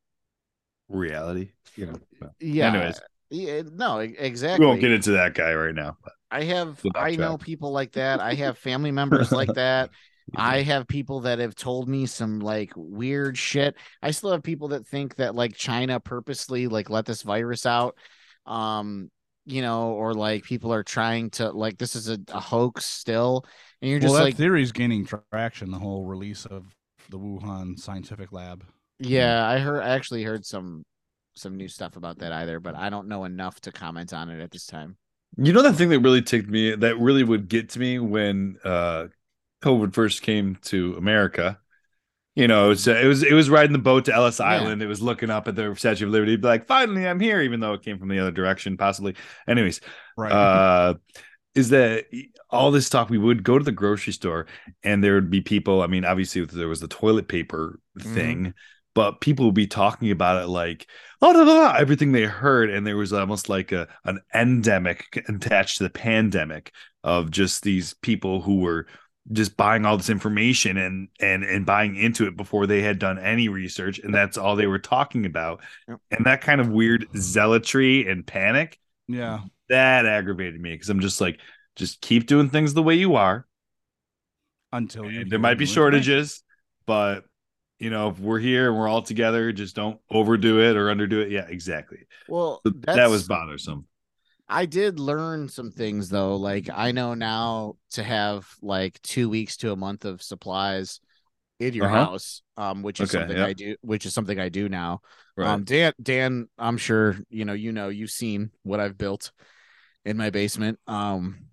reality? You know, well, Yeah. Anyways, Yeah, no, exactly. we won't get into that guy right now. But I have I know people like that. I have family members like that. I have people that have told me some like weird shit. I still have people that think that like China purposely like let this virus out. Um, you know, or like people are trying to like this is a, a hoax still. And you're well just that like, theory is gaining traction the whole release of the wuhan scientific lab yeah, I heard I actually heard some some new stuff about that either, but I don't know enough to comment on it at this time. You know that thing that really ticked me, that really would get to me when uh COVID first came to America. You know, it's, it was it was riding the boat to Ellis Yeah. Island. It was looking up at the Statue of Liberty, be like, "Finally, I'm here," even though it came from the other direction, possibly. Anyways, right uh, is that all this talk? We would go to the grocery store, and there would be people. I mean, obviously, there was the toilet paper Mhm. thing, but people would be talking about it like, oh, no, no, no, everything they heard, and there was almost like a an endemic attached to the pandemic of just these people who were just buying all this information and and and buying into it before they had done any research and that's all they were talking about Yep. and that kind of weird zealotry and panic yeah that aggravated me because I'm just like, just keep doing things the way you are. until you there might be shortages, but you know, if we're here and we're all together, just don't overdo it or underdo it. Yeah, exactly. Well, that was bothersome. I did learn some things though. Like I know now to have like two weeks to a month of supplies in your Uh-huh. house, um, which is Okay, something yep. I do, which is something I do now. Right. Um, Dan, Dan, I'm sure you know, you know, you've seen what I've built in my basement. Um,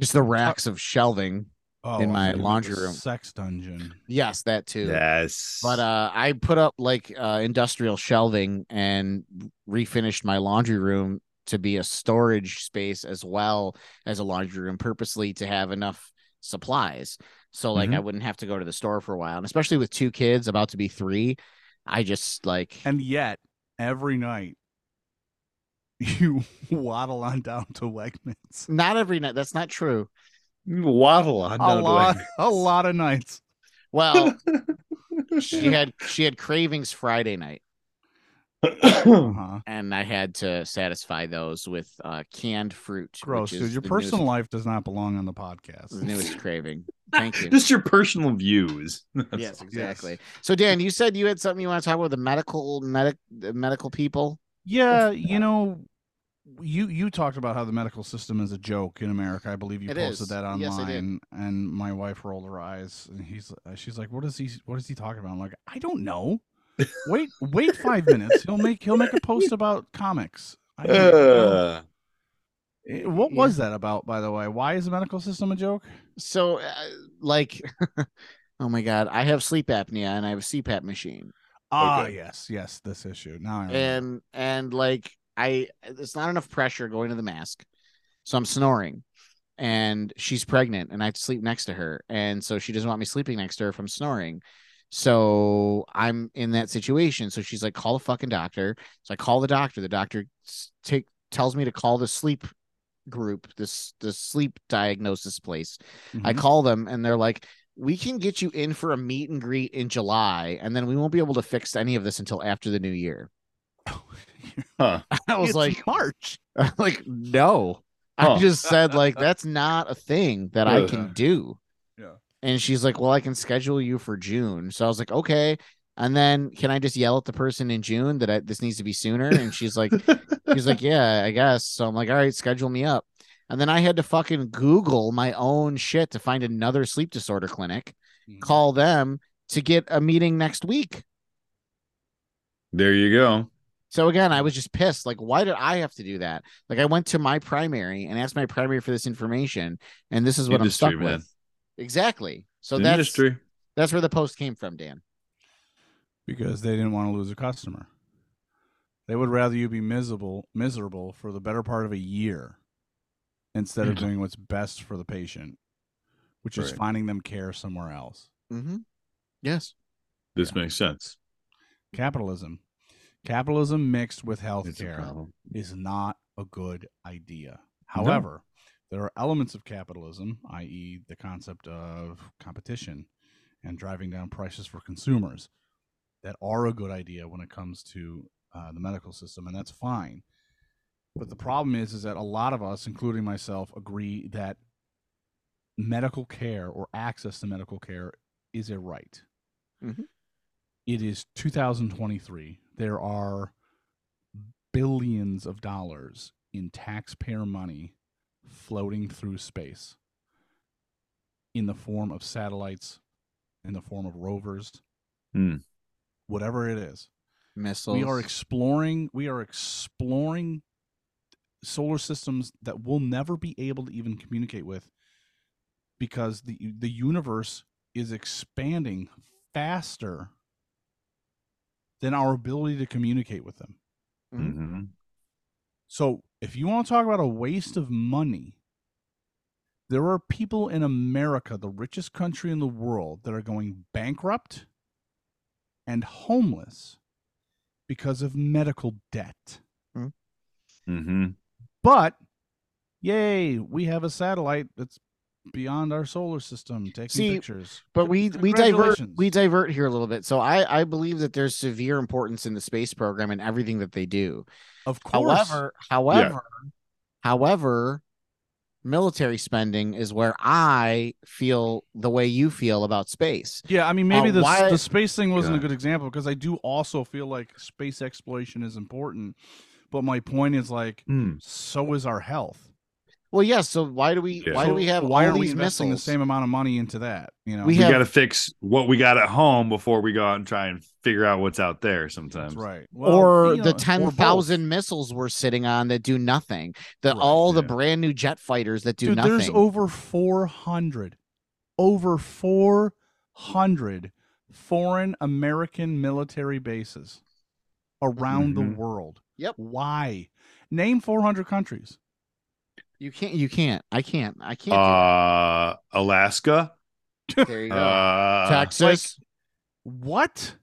just the racks of shelving. oh, in my thought you meant laundry the room. sex dungeon Yes, that too. yes. But uh, I put up like uh, industrial shelving and refinished my laundry room to be a storage space as well as a laundry room, purposely to have enough supplies. So like I mm-hmm. wouldn't have to go to the store for a while, and especially with two kids about to be three, I just like and yet every night you waddle on down to Wegmans. not every night. That's not true. You waddle on A down to lot, like- a lot of nights. Well, she had she had cravings Friday night, Uh-huh. and I had to satisfy those with uh, canned fruit. Gross, dude. Your personal newest- life does not belong on the podcast. the newest craving. Thank you. Just your personal views. That's yes, all. exactly. So Dan, you said you had something you want to talk about the medical medic the medical people. Yeah, you know, you you talked about how the medical system is a joke in America. I believe you It posted is. that online, Yes, and my wife rolled her eyes, and he's she's like, "What is he? What is he talking about?" I'm like, "I don't know. Wait, wait five minutes. He'll make he'll make a post about comics." I. Uh, Eh, What was that about, by the way? Why is the medical system a joke? So uh, like Oh my god, I have sleep apnea and I have a CPAP machine. Ah, Okay. yes, yes, this issue. Now I and and like I it's not enough pressure going to the mask. So I'm snoring. And she's pregnant and I have to sleep next to her. And so she doesn't want me sleeping next to her if I'm snoring. So I'm in that situation. So she's like, call a fucking doctor. So I call the doctor. The doctor take tells me to call the sleep group, this the sleep diagnosis place. I Mhm. call them and they're like, we can get you in for a meet and greet in July, and then we won't be able to fix any of this until after the new year. Huh. I was It's like, March. like, no. Huh. I just said, like, that's not a thing that I can do. Yeah. And she's like, Well, I can schedule you for June. So I was like, Okay. And then can I just yell at the person in June that I, this needs to be sooner? And she's like, She's like, Yeah, I guess. So I'm like, All right, schedule me up. And then I had to fucking Google my own shit to find another sleep disorder clinic, Mhm. call them to get a meeting next week. There you go. So again, I was just pissed. Like, why did I have to do that? Like, I went to my primary and asked my primary for this information, and this is what Industry, I'm stuck man. with. Exactly. So that's Industry. that's where the post came from, Dan. because they didn't want to lose a customer. They would rather you be miserable, miserable for the better part of a year, instead of Mhm. doing what's best for the patient, which is finding them care somewhere else. Mm-hmm. Yes. This makes sense. Capitalism, capitalism mixed with It's a healthcare is not a good idea. However, there are elements of capitalism, i.e., the concept of competition and driving down prices for consumers, that are a good idea when it comes to uh, the medical system, and that's fine. But the problem is, is that a lot of us, including myself, agree that medical care or access to medical care is a right. Mhm. It is 2023. There are billions of dollars in taxpayer money floating through space in the form of satellites, in the form of rovers, Hmm. whatever it is. Missiles. We are exploring. We are exploring solar systems that we'll never be able to even communicate with, because the the universe is expanding faster than our ability to communicate with them. Mhm. Mhm. So, if you want to talk about a waste of money, there are people in America, the richest country in the world, that are going bankrupt and homeless because of medical debt. Mhm. But yay, we have a satellite that's beyond our solar system taking See, pictures. but we we divert we divert here a little bit. So I I believe that there's severe importance in the space program and everything that they do. of course. However, however, however, military spending is where I feel the way you feel about space. Yeah, I mean, maybe Uh, the why- the space thing wasn't a good example because I do also feel like space exploration is important. But my point is like, Hmm. so is our health. Well, yes. so why do we Yeah. why So do we have why all aren't we these investing missiles? the same amount of money into that? You know, We We, got to fix what we got at home before we go out and try and figure out what's out there. Sometimes, that's right. or you know, the both. ten thousand missiles we're sitting on that do nothing. The Right, all the brand new jet fighters that do Dude, nothing. there's over 400, over 400 foreign American military bases around the Mhm. world. Yep. Why? Name 400 countries. You can't. You can't. I can't. I can't. uh, Alaska, there you go. uh, Texas. What?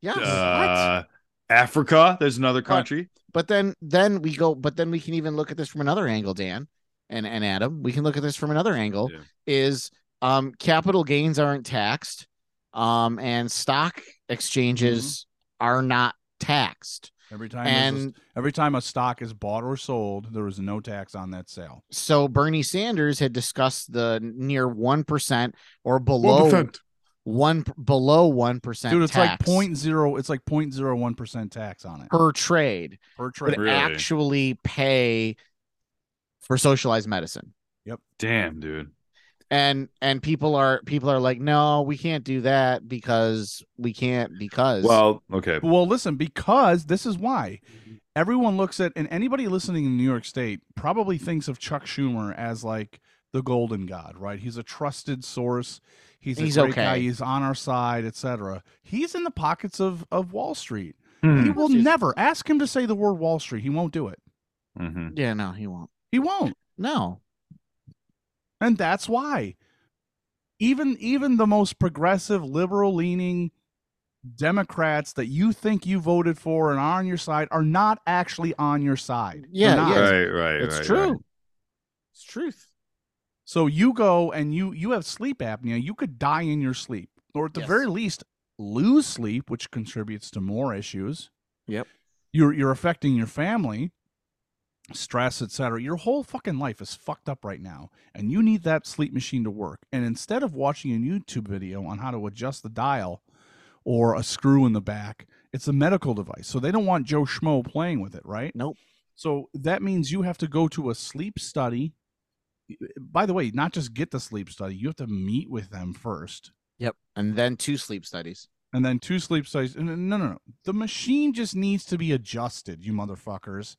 yes. uh, Africa. There's another country. But then then we go but then we can even look at this from another angle, Dan and, and Adam. We can look at this from another angle Yeah. is um capital gains aren't taxed. Um and stock exchanges are not taxed. Every time there's a- And every time a stock is bought or sold, there is no tax on that sale. so Bernie Sanders had discussed the near 1% or below one below 1% Dude, it's tax like point zero. It's like point zero one percent tax on it per trade per would trade. Really? actually pay for socialized medicine. Yep. Damn, dude. And and people are people are like no we can't do that because we can't because Well, okay. Well, listen, because this is why everyone looks at, and anybody listening in New York State probably thinks of Chuck Schumer as like the golden god, right? He's a trusted source. He's a He's great guy. okay. He's on our side, etc. He's in the pockets of of Wall Street. Hmm. He will He's- never ask him to say the word Wall Street. He won't do it. Mhm. Yeah, no, he won't. He won't. No. And that's why even even the most progressive liberal leaning democrats that you think you voted for and are on your side are not actually on your side Yeah, yeah. Right, right, It's right, true. right. It's truth. so you go and you you have sleep apnea you could die in your sleep or at the Yes. very least lose sleep which contributes to more issues Yep. you're you're affecting your family stress etc your whole fucking life is fucked up right now and you need that sleep machine to work and instead of watching a youtube video on how to adjust the dial or a screw in the back it's a medical device so they don't want joe schmo playing with it right Nope. so that means you have to go to a sleep study by the way not just get the sleep study you have to meet with them first Yep. And then two sleep studies. and then two sleep studies. No, no, no, no. The machine just needs to be adjusted, you motherfuckers.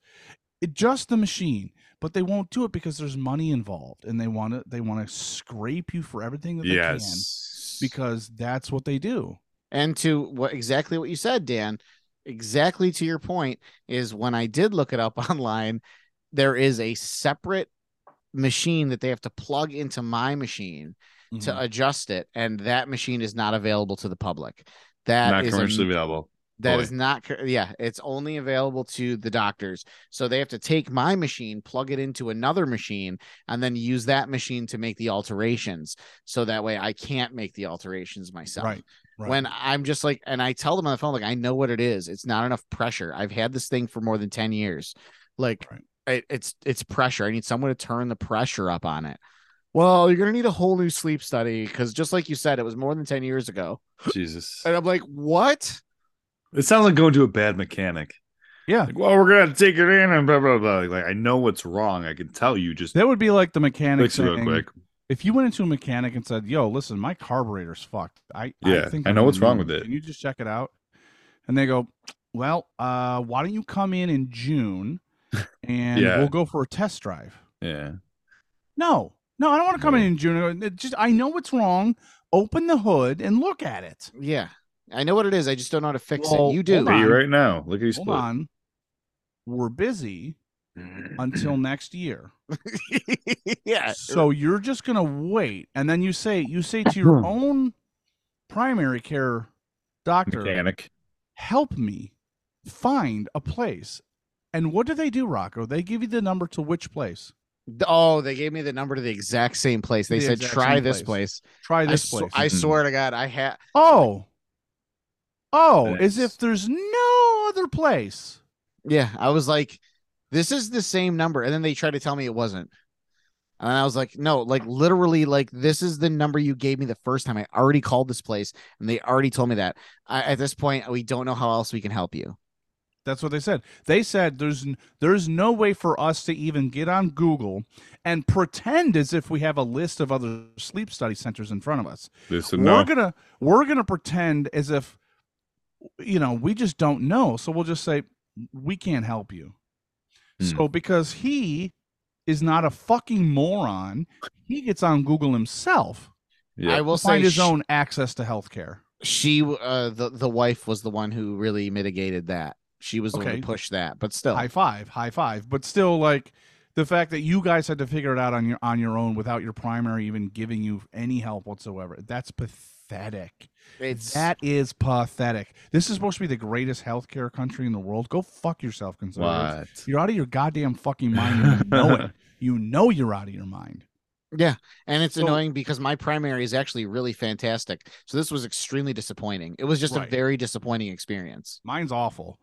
It just the machine, but they won't do it because there's money involved, and they want to they want to scrape you for everything that they Yes. can because that's what they do. And to what exactly what you said, Dan, exactly to your point is when I did look it up online, there is a separate machine that they have to plug into my machine Mhm. to adjust it, and that machine is not available to the public. That Not is a- commercially available. That Boy. is not, yeah, it's only available to the doctors. So they have to take my machine, plug it into another machine, and then use that machine to make the alterations. So that way I can't make the alterations myself. Right. Right. When I'm just like, and I tell them on the phone, like, I know what it is. It's not enough pressure. I've had this thing for more than 10 years. Like, Right. it, it's it's pressure. I need someone to turn the pressure up on it. Well, you're gonna need a whole new sleep study because just like you said, it was more than 10 years ago. Jesus. And I'm like, what? It sounds like going to a bad mechanic. yeah, Like, well, we're gonna take it in and blah blah blah. Like I know what's wrong. I can tell you. Just that would be like the mechanic fix it real quick. if you went into a mechanic and said, "Yo, listen, my carburetor's fucked. I Yeah, I, think I know what's wrong with it." Can you just check it out?" And they go, "Well, uh, why don't you come in in June, and Yeah. we'll go for a test drive." Yeah. No, no, I don't want to come in in June. It just I know what's wrong. Open the hood and look at it. Yeah. I know what it is. I just don't know how to fix Well, it. You do. hold on. you right now. Look at you Hold on, we're busy until next year. yeah. So you're just gonna wait, and then you say you say to your own primary care doctor, Mechanic. help me find a place. And what do they do, Rocco? They give you the number to which place? Oh, they gave me the number to the exact same place. They The said, try this place. place. Try I, this sw- place. I Mhm. swear to God, I had. oh, oh, as if there's no other place. Yeah, I was like, this is the same number. And then they tried to tell me it wasn't. And I was like, no, like literally, like this is the number you gave me the first time. I already called this place and they already told me that. I, at this point, we don't know how else we can help you. That's what they said. They said there's there's no way for us to even get on Google and pretend as if we have a list of other sleep study centers in front of us. Listen, we're no. gonna we're gonna pretend as if you know we just don't know. So we'll just say we can't help you. Hmm. So because he is not a fucking moron, he gets on Google himself Yeah. I will find say his sh- own access to healthcare. she, uh, the, the wife was the one who really mitigated that. She was the one Okay. who pushed that, but still. high five high five but still like the fact that you guys had to figure it out on your on your own without your primary even giving you any help whatsoever that's pathetic it's that is pathetic this is supposed to be the greatest healthcare country in the world go fuck yourself conservatives What? you're out of your goddamn fucking mind you know it you know you're out of your mind Yeah, and it's So- annoying because my primary is actually really fantastic. So this was extremely disappointing. It was just a very disappointing experience. mine's awful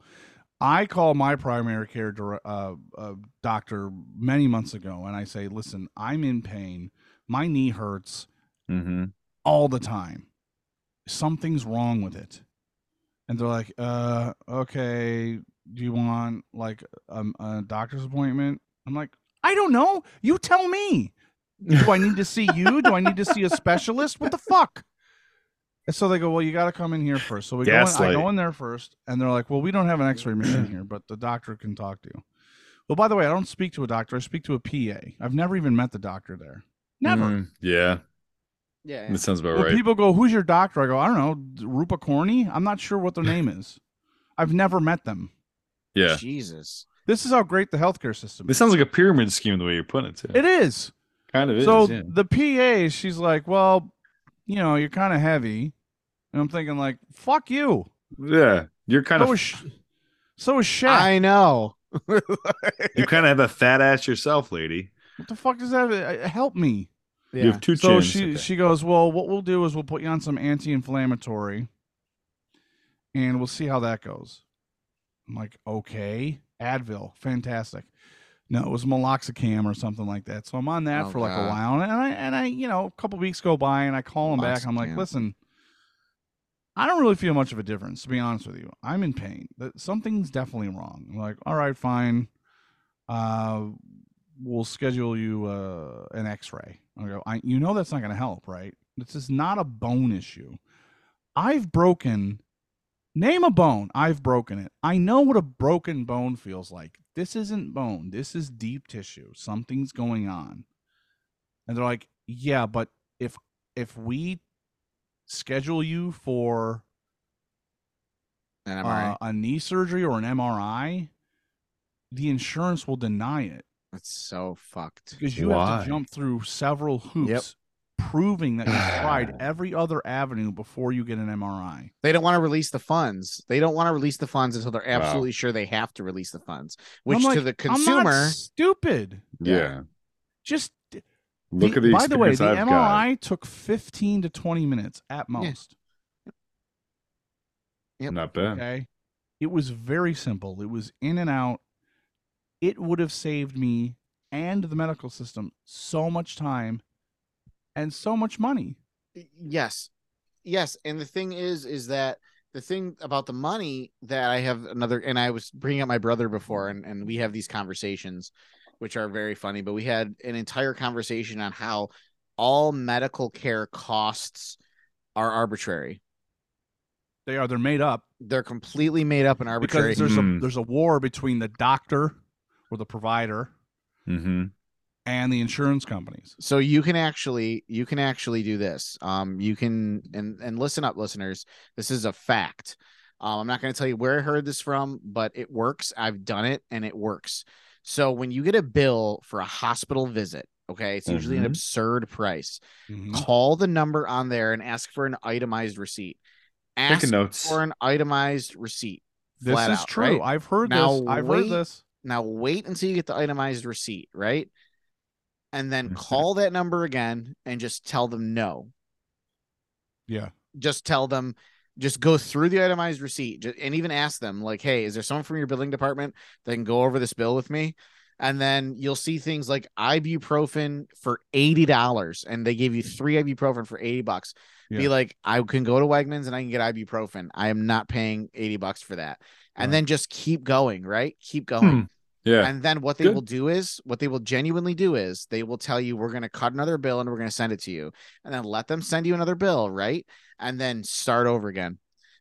i called my primary care uh, uh, doctor many months ago and i say listen i'm in pain my knee hurts Mm-hmm. all the time. Something's wrong with it. And they're like, uh, okay, do you want like a, a doctor's appointment? I'm like, I don't know. You tell me. Do I need to see you? Do I need to see a specialist? What the fuck? And so they go, well, you got to come in here first. So we go in, I go in there first, and they're like, well, we don't have an X-ray machine here, but the doctor can talk to you. Well, by the way, I don't speak to a doctor. I speak to a PA. I've never even met the doctor there. Never. Mm, yeah, Yeah. that sounds about Well, right. people go, "Who's your doctor?" I go, "I don't know, Rupa Corney." I'm not sure what their name is. I've never met them. yeah, Jesus. This is how great the healthcare system this is. sounds like a pyramid scheme the way you're putting it. Too. It is. kind of is. so yeah. the PA, she's like, "Well, you know, you're kind of heavy," and I'm thinking, like, "Fuck you." yeah, you're kind so of is, Sh- so is Shaq. I know. you kind of have a fat ass yourself, lady. what the fuck does that uh, help me? You have two So chins. she okay. she goes, well, what we'll do is we'll put you on some anti-inflammatory, and we'll see how that goes. I'm like, okay, Advil, fantastic. No, it was meloxicam or something like that. So I'm on that Oh, for like God. a while, and I and I, you know, a couple weeks go by, and I call him back. I'm like, listen, I don't really feel much of a difference, to be honest with you. I'm in pain. Something's definitely wrong. I'm like, all right, fine. Uh, we'll schedule you uh, an X-ray. I go, I, you know that's not going to help, right? This is not a bone issue. I've broken. Name a bone. I've broken it. I know what a broken bone feels like. This isn't bone. This is deep tissue. Something's going on. And they're like, yeah, but if if we schedule you for And I'm all right. uh, a knee surgery or an MRI, the insurance will deny it That's so fucked. because you have to jump through several hoops proving that you've tried every other avenue before you get an MRI. They don't want to release the funds. They don't want to release the funds until they're Wow. absolutely sure they have to release the funds. Which like, to the I'm not consumer, stupid. yeah. Just Look at the by the way, the I've MRI took 15 to 20 minutes at most. got. Yep. Not bad. Okay. It was very simple. It was in and out. It would have saved me and the medical system so much time and so much money. yes, yes. And the thing is, is that the thing about the money that I have another, and I was bringing up my brother before, and and we have these conversations, which are very funny. But we had an entire conversation on how all medical care costs are arbitrary. They are they're made up They're completely made up and arbitrary. because there's Hmm. a there's a war between the doctor or the provider Mm-hmm. and the insurance companies. so you can actually you can actually do this um you can and and listen up listeners this is a fact um, i'm not going to tell you where i heard this from but it works i've done it and it works so when you get a bill for a hospital visit okay it's usually an Mhm. absurd price Mhm. call the number on there and ask for an itemized receipt ask Taking notes. for an itemized receipt This is out, true. right? I've heard Now this. I've wait heard this. Now wait until you get the itemized receipt, right? And then Mhm. call that number again and just tell them no. Yeah. Just tell them, just go through the itemized receipt and even ask them, like, hey, is there someone from your billing department that can go over this bill with me? And then you'll see things like ibuprofen for $80 and they give you three ibuprofen for 80 bucks. Be like, I can go to Wegmans and I can get ibuprofen. I am not paying 80 bucks for that. And Right. then just keep going, right? Keep going. Yeah. And then what they Good. will do is what they will genuinely do is they will tell you we're going to cut another bill and we're going to send it to you. And then let them send you another bill, right? And then start over again.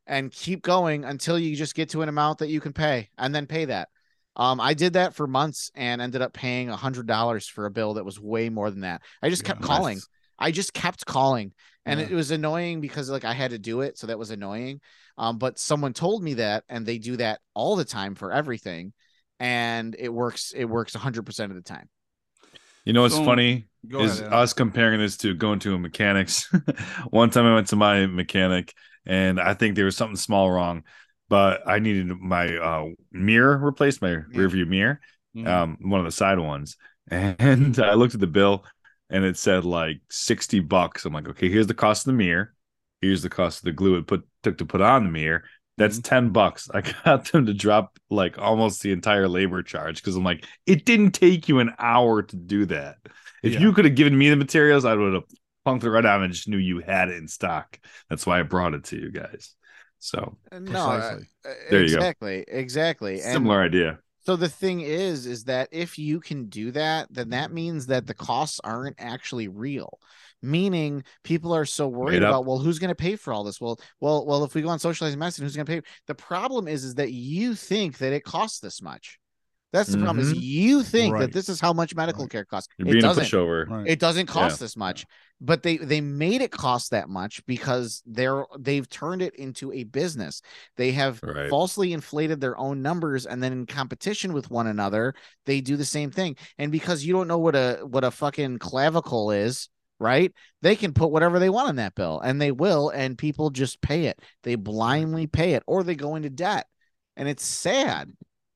And keep going until you just get to an amount that you can pay and then pay that. Um, I did that for months and ended up paying a hundred dollars for a bill that was way more than that. I just kept calling. Nice. I just kept calling. And Yeah. it was annoying because like I had to do it, so that was annoying. Um, but someone told me that, and they do that all the time for everything, and it works. It works 100 percent of the time. You know what's So- funny is ahead. Us comparing this to going to a mechanics. One time I went to my mechanic and I think there was something small wrong, but I needed my uh, mirror replaced, my rear view mirror, Mhm. um, one of the side ones. And I looked at the bill and it said like 60 bucks. I'm like, okay, here's the cost of the mirror. Here's the cost of the glue it put took to put on the mirror. That's 10 bucks. I got them to drop like almost the entire labor charge because I'm like, it didn't take you an hour to do that. If Yeah. you could have given me the materials, I would have punked it right out and just knew you had it in stock. That's why I brought it to you guys. So No, uh, uh, There you go. exactly, exactly. And similar idea. So the thing is, is that if you can do that, then that means that the costs aren't actually real. Meaning, people are so worried about, well, who's going to pay for all this? Well, well, well, if we go on socialized medicine, who's going to pay? The problem is, is that you think that it costs this much. That's the problem. Is Mhm. you think that this is how much medical Right. care costs? You're it being a doesn't. pushover. Right. It doesn't Yeah. cost this much, but they they made it cost that much because they're they've turned it into a business. They have Right. falsely inflated their own numbers, and then in competition with one another, they do the same thing. And because you don't know what a what a fucking clavicle is, right? They can put whatever they want on that bill, and they will, and people just pay it. They blindly pay it, or they go into debt, and it's sad.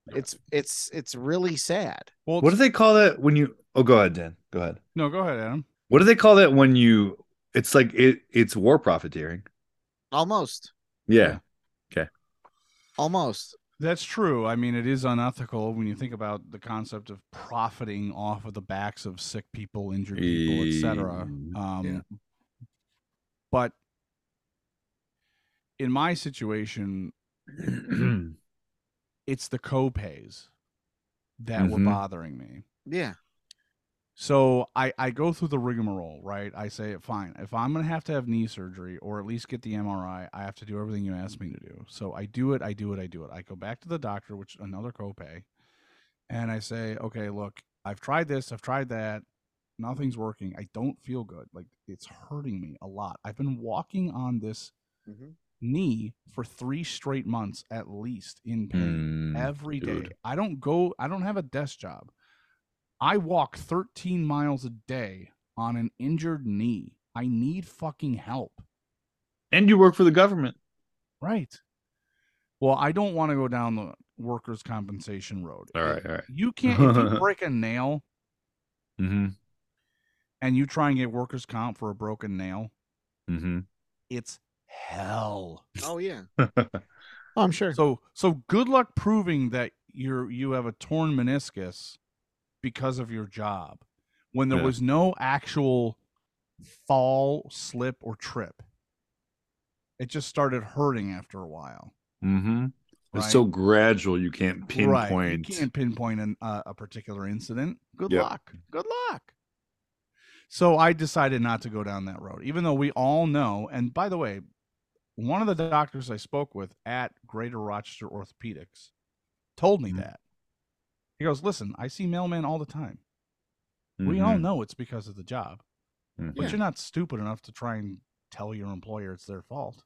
It's it's it's really sad. Well, What do they call that when you? Oh, go ahead, Dan. Go ahead. no, go ahead, Adam. What do they call that when you? It's like it. It's war profiteering. Almost, Yeah. Okay. Almost. That's true. I mean, it is unethical when you think about the concept of profiting off of the backs of sick people, injured people, etc. Um, yeah. But in my situation, it's the copays that were Mhm. bothering me. Yeah. So I, I go through the rigmarole, right? I say, fine, if I'm going to have to have knee surgery or at least get the MRI, I have to do everything you asked me to do. So I do it, I do it, I do it. I go back to the doctor, which another copay, and I say, okay, look, I've tried this, I've tried that. Nothing's working. I don't feel good. Like it's hurting me a lot. I've been walking on this Mhm. Knee for three straight months at least in pain Mm, every day. dude. I don't go, I don't have a desk job. I walk 13 miles a day on an injured knee. I need fucking help. and you work for the government. Right. Well, I don't want to go down the workers' compensation road. All right. All right. You can't, if you break a nail Mm-hmm. and you try and get workers' comp for a broken nail, Mm-hmm. it's hell. Oh yeah. oh, I'm sure. So so good luck proving that you're you have a torn meniscus because of your job when there Yeah. was no actual fall, slip, or trip. It just started hurting after a while. Mm-hmm. It's so gradual you can't pinpoint. Right. You can't pinpoint an, uh, a particular incident. Good Yep. luck. Good luck. So I decided not to go down that road, even though we all know. And by the way, one of the doctors I spoke with at Greater Rochester Orthopedics told me Mhm. that. He goes, Listen, I see mailmen all the time. We all Mhm. know it's because of the job, Mhm. but Yeah. you're not stupid enough to try and tell your employer it's their fault.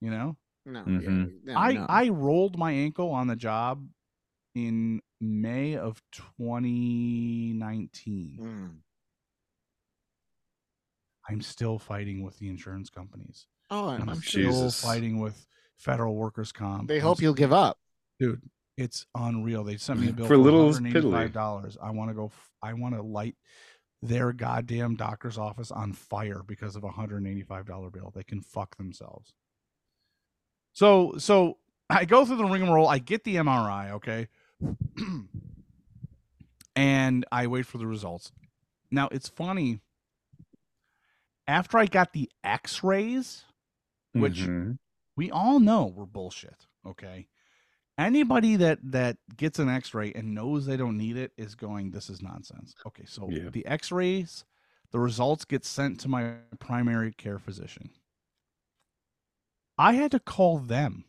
You know? no, Mhm. yeah, I no. I rolled my ankle on the job in May of 2019. Mm. I'm still fighting with the insurance companies. Oh, I'm, I'm, I'm still Jesus. fighting with federal workers comp. They hope you'll give up. dude. It's unreal. They sent me a bill For for, little $185. dollars I want to go. f- I want to light their goddamn doctor's office on fire because of a $185 bill. They can fuck themselves. So so I go through the ring and roll. I get the MRI, okay, and I wait for the results. Now it's funny. After I got the X-rays, which Mhm. we all know were bullshit. Okay. Anybody that that gets an X-ray and knows they don't need it is going, this is nonsense. Okay, so Yeah. the X-rays, the results get sent to my primary care physician. I had to call them.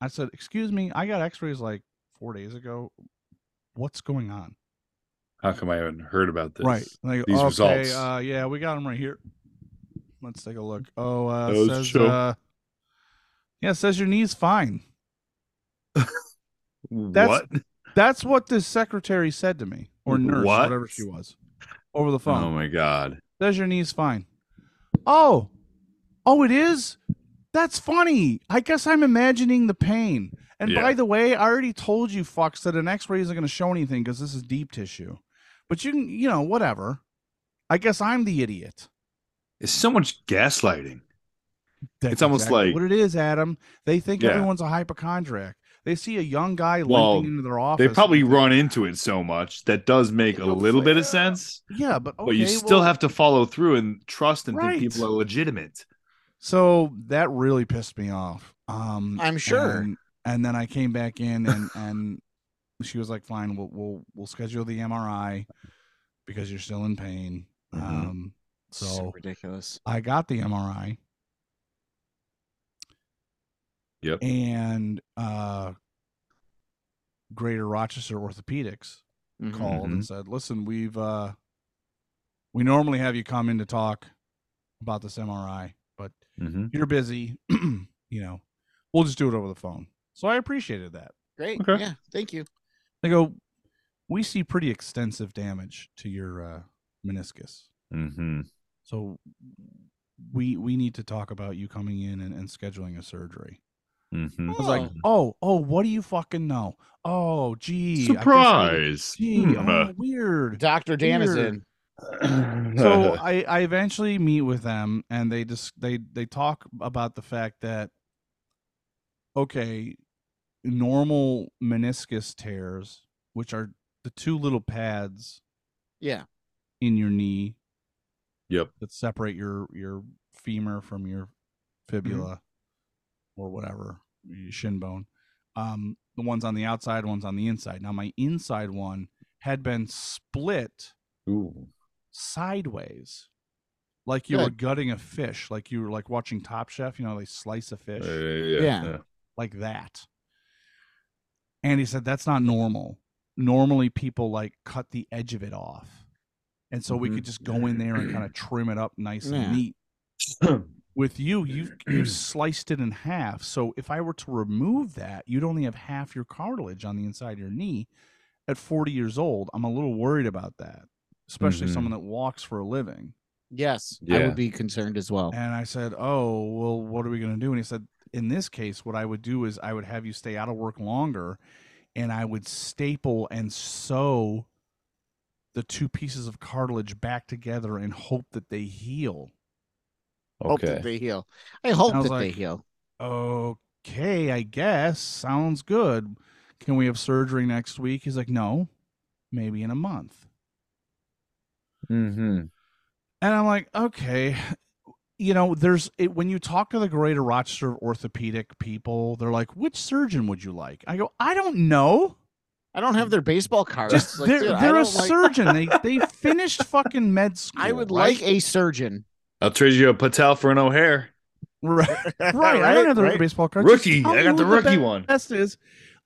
I said, "Excuse me, I got X-rays like four days ago. What's going on?" How come I haven't heard about this? Right. Like, these okay, results. Uh, yeah, we got them right here. Let's take a look. Oh, uh, says, uh, yeah, says your knee's fine. That's- what? That's what the secretary said to me, or nurse, What? whatever she was, over the phone. Oh my god. Says your knee's fine. Oh, oh, it is. That's funny. I guess I'm imagining the pain. And by the way, I already told you fucks that an X-ray isn't going to show anything because this is deep tissue. But you can, you know, whatever. I guess I'm the idiot. It's so much gaslighting. That's It's almost exactly like- what it is, Adam. They think Yeah. everyone's a hypochondriac. They see a young guy Well, limping into their office. They probably and- run into it so much that does make a Well, little bit of sense, Yeah, but okay, but you still well- have to follow through and trust and Right. think people are legitimate. So that really pissed me off. Um, I'm sure. And, and then I came back in and and she was like, "Fine, we'll we'll we'll schedule the MRI because you're still in pain." Mhm. Um, so ridiculous. I got the MRI. Yep. And uh, Greater Rochester Orthopedics Mhm. called and said, "Listen, we've uh we normally have you come in to talk about this MRI, but Mm-hmm. you're busy, you know. We'll just do it over the phone." So I appreciated that. Great. Okay. Yeah. Thank you. They go, "We see pretty extensive damage to your uh meniscus. Mm-hmm. So we we need to talk about you coming in and, and scheduling a surgery." Mm-hmm. I was like, "Oh, oh, what do you fucking know? Oh, gee, I I- Surprise. Gee, Hmm. oh, weird." Dr. Dan is in. so I, I eventually meet with them and they just they they talk about the fact that okay normal meniscus tears which are the two little pads Yeah. in your knee Yep. that separate your your femur from your fibula or whatever your shin bone um the ones on the outside ones on the inside now my inside one had been split Ooh. sideways like you were gutting a fish like you were like watching top chef you know they slice a fish Uh, yeah. Yeah. yeah. like that and he said that's not normal normally people like cut the edge of it off and so we Mhm. could just go in there and kind of trim it up nice Yeah. and neat with you you've you sliced it in half so if i were to remove that you'd only have half your cartilage on the inside of your knee at 40 years old i'm a little worried about that especially Mhm. someone that walks for a living Yes. I would be concerned as well. and i said oh well what are we going to do and he said in this case what i would do is i would have you stay out of work longer and i would staple and sew the two pieces of cartilage back together and hope that they heal Hope that Okay. they heal. I hope I was that they heal. okay, I guess. Sounds good. Can we have surgery next week? He's like, no, maybe in a month. Mm-hmm. And I'm like, okay. You know, there's it, when you talk to the greater Rochester orthopedic people, they're like, which surgeon would you like? I go, I don't know. I don't have their baseball cards. Just Like, they're, dude, they're a like- surgeon. they they finished fucking med school. I would right? like a surgeon. I'll trade you a Patel for an O'Hare. right. Right. I don't have the right? baseball card. Rookie. I got the rookie be- one. Best is,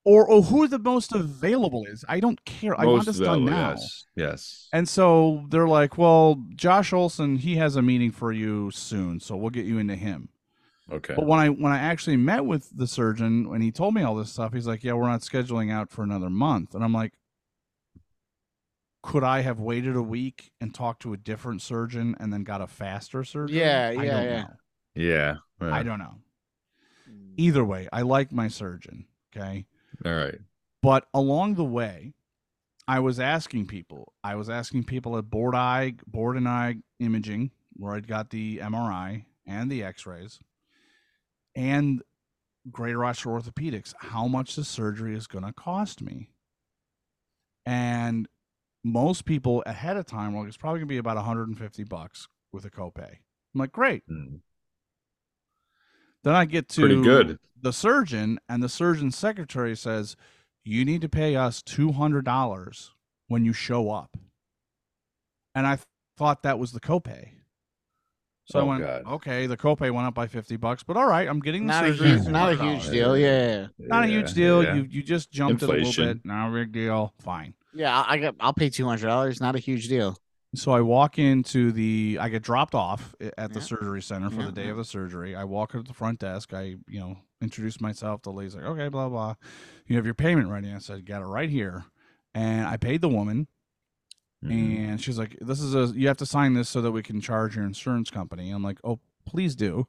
or or who the most available is. I don't care. I want Most this done now. Yes. Yes. And so they're like, "Well, Josh Olson, he has a meeting for you soon, so we'll get you into him." Okay. But when I when I actually met with the surgeon and he told me all this stuff, he's like, "Yeah, we're not scheduling out for another month." And I'm like, "Could I have waited a week and talked to a different surgeon and then got a faster surgeon?" Yeah, I yeah, don't yeah. know. Yeah. yeah. I don't know. Hmm. Either way, I like my surgeon. Okay. All right. But along the way, I was asking people. I was asking people at Borg Ide, Borg and Ide Imaging, where I'd got the MRI and the X-rays, and Greater Rochester Orthopedics, how much the surgery is going to cost me. And most people ahead of time were like, it's probably going to be about 150 bucks with a copay. I'm like, great. Mm. Then I get to Pretty good. the surgeon, and the surgeon's secretary says, You need to pay us $200 when you show up. And I th- thought that was the copay. So I Oh, went, God. Okay, the copay went up by 50 bucks, but all right, I'm getting the Not a surgery. huge, not a huge $100. deal. Yeah, Not a huge deal. yeah. You you just jumped it a little bit. Not a big deal. Fine. yeah. I I got. I'll pay two hundred dollars. Not a huge deal. So I walk into the, I get dropped off i- at the Yeah. surgery center for Yeah, the day of the surgery. I walk up to the front desk. I, you know, introduce myself. The lady's like, okay, blah, blah. You have your payment ready. I said, got it right here. And I paid the woman. Mhm. And she's like, this is a, you have to sign this so that we can charge your insurance company. I'm like, oh, please do.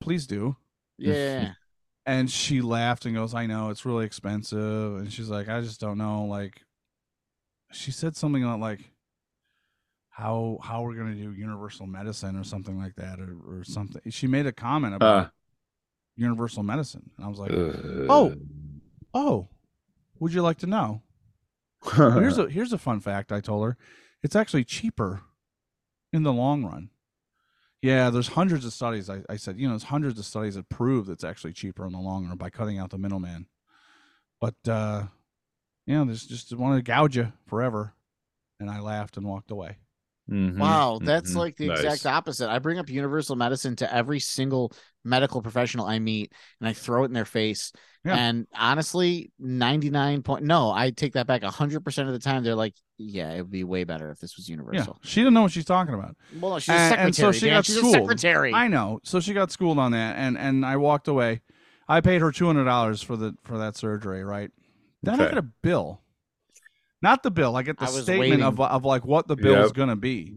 Please do. Yeah. And she laughed and goes, I know it's really expensive. And she's like, I just don't know. Like, she said something about like how how we're gonna do universal medicine or something like that, or, or something. She made a comment about Uh, universal medicine, and I was like, uh, oh. oh, would you like to know? Here's a here's a fun fact. I told her, it's actually cheaper in the long run. Yeah, there's hundreds of studies. I, I said, you know, there's hundreds of studies that prove it's actually cheaper in the long run by cutting out the middleman. But uh, you know, there's just wanted to gouge you forever, and I laughed and walked away. Mhm, Wow, that's mhm. like the Nice. exact opposite. I bring up universal medicine to every single medical professional I meet and I throw it in their face. Yeah. And honestly, 99 point no, I take that back 100% of the time. They're like, yeah, it would be way better if this was Yeah, universal. she didn't know what she's talking about. Well, no, she's a secretary. and so she Dan. got she's schooled. a secretary. I know. So she got schooled on that, and and I walked away. I paid her two hundred dollars for the for that surgery, right? Then I Okay. get a bill, not the bill. I get the I statement waiting. of of like what the bill is going to be,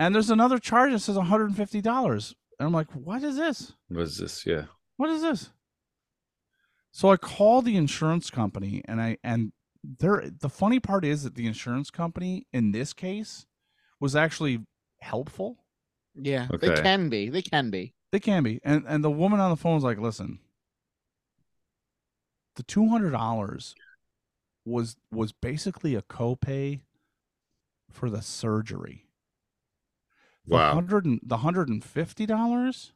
and there's another charge that says one hundred and fifty dollars, and I'm like, what is this? What is this? Yeah. What is this? So I call the insurance company, and I and there. The funny part is that the insurance company in this case was actually helpful. yeah, they can be. They can be. They can be. And and the woman on the phone was like, "Listen, the two hundred dollars was was basically a copay for the surgery. The Wow. hundred and the hundred and fifty dollars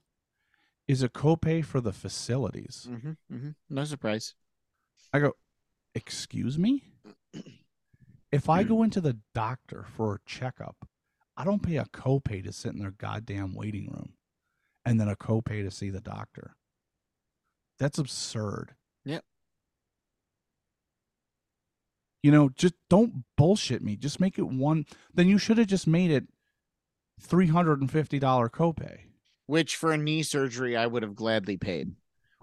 is a copay for the facilities. hmm hmm No surprise. I go, excuse me. If I go into the doctor for a checkup, I don't pay a copay to sit in their goddamn waiting room, and then a copay to see the doctor. That's absurd. Yep. You know, just don't bullshit me. Just make it one. Then you should have just made it three hundred and fifty dollar copay. Which for a knee surgery, I would have gladly paid.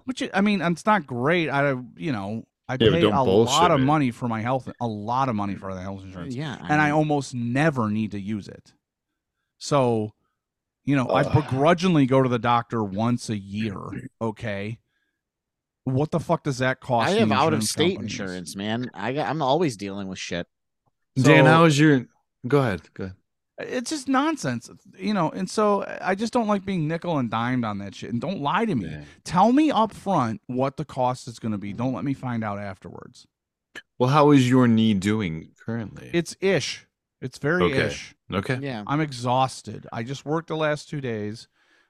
Which I mean, it's not great. I you know I Yeah, but pay a lot of me. money for my health, a lot of money for the health insurance, Yeah. and I almost never need to use it. So, you know, I begrudgingly go to the doctor once a year. Okay, what the fuck does that cost? I the have out of state companies? insurance, man. I got, I'm always dealing with shit. Dan, how is your? Go ahead. Go ahead. It's just nonsense, you know. And so I just don't like being nickel and dimed on that shit. And don't lie to me. Yeah. Tell me up front what the cost is going to be. Don't let me find out afterwards. Well, how is your knee doing currently? It's ish. It's very Okay. ish. okay. Yeah. I'm exhausted. I just worked the last two days.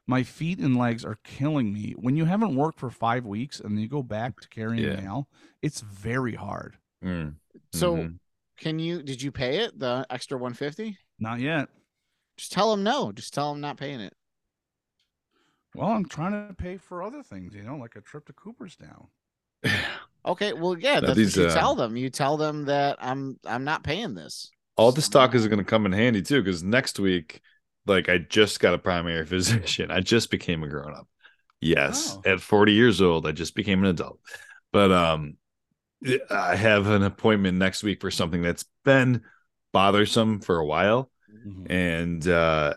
My feet and legs are killing me. When you haven't worked for five weeks and you go back to carrying Yeah. mail, it's very hard. Mm, So mhm. can you, did you pay it? The extra 150? Not yet. Just tell them no. Just tell them not paying it. Well, I'm trying to pay for other things, you know, like a trip to Cooperstown. Okay. Well, yeah, that's these, what you uh, tell them. You tell them that I'm, I'm not paying this. all this talk is going to come in handy too, because next week, like I just got a primary physician. I just became a grown up. Yes, Oh. at 40 years old, I just became an adult. But um, I have an appointment next week for something that's been bothersome for a while, Mhm. and uh,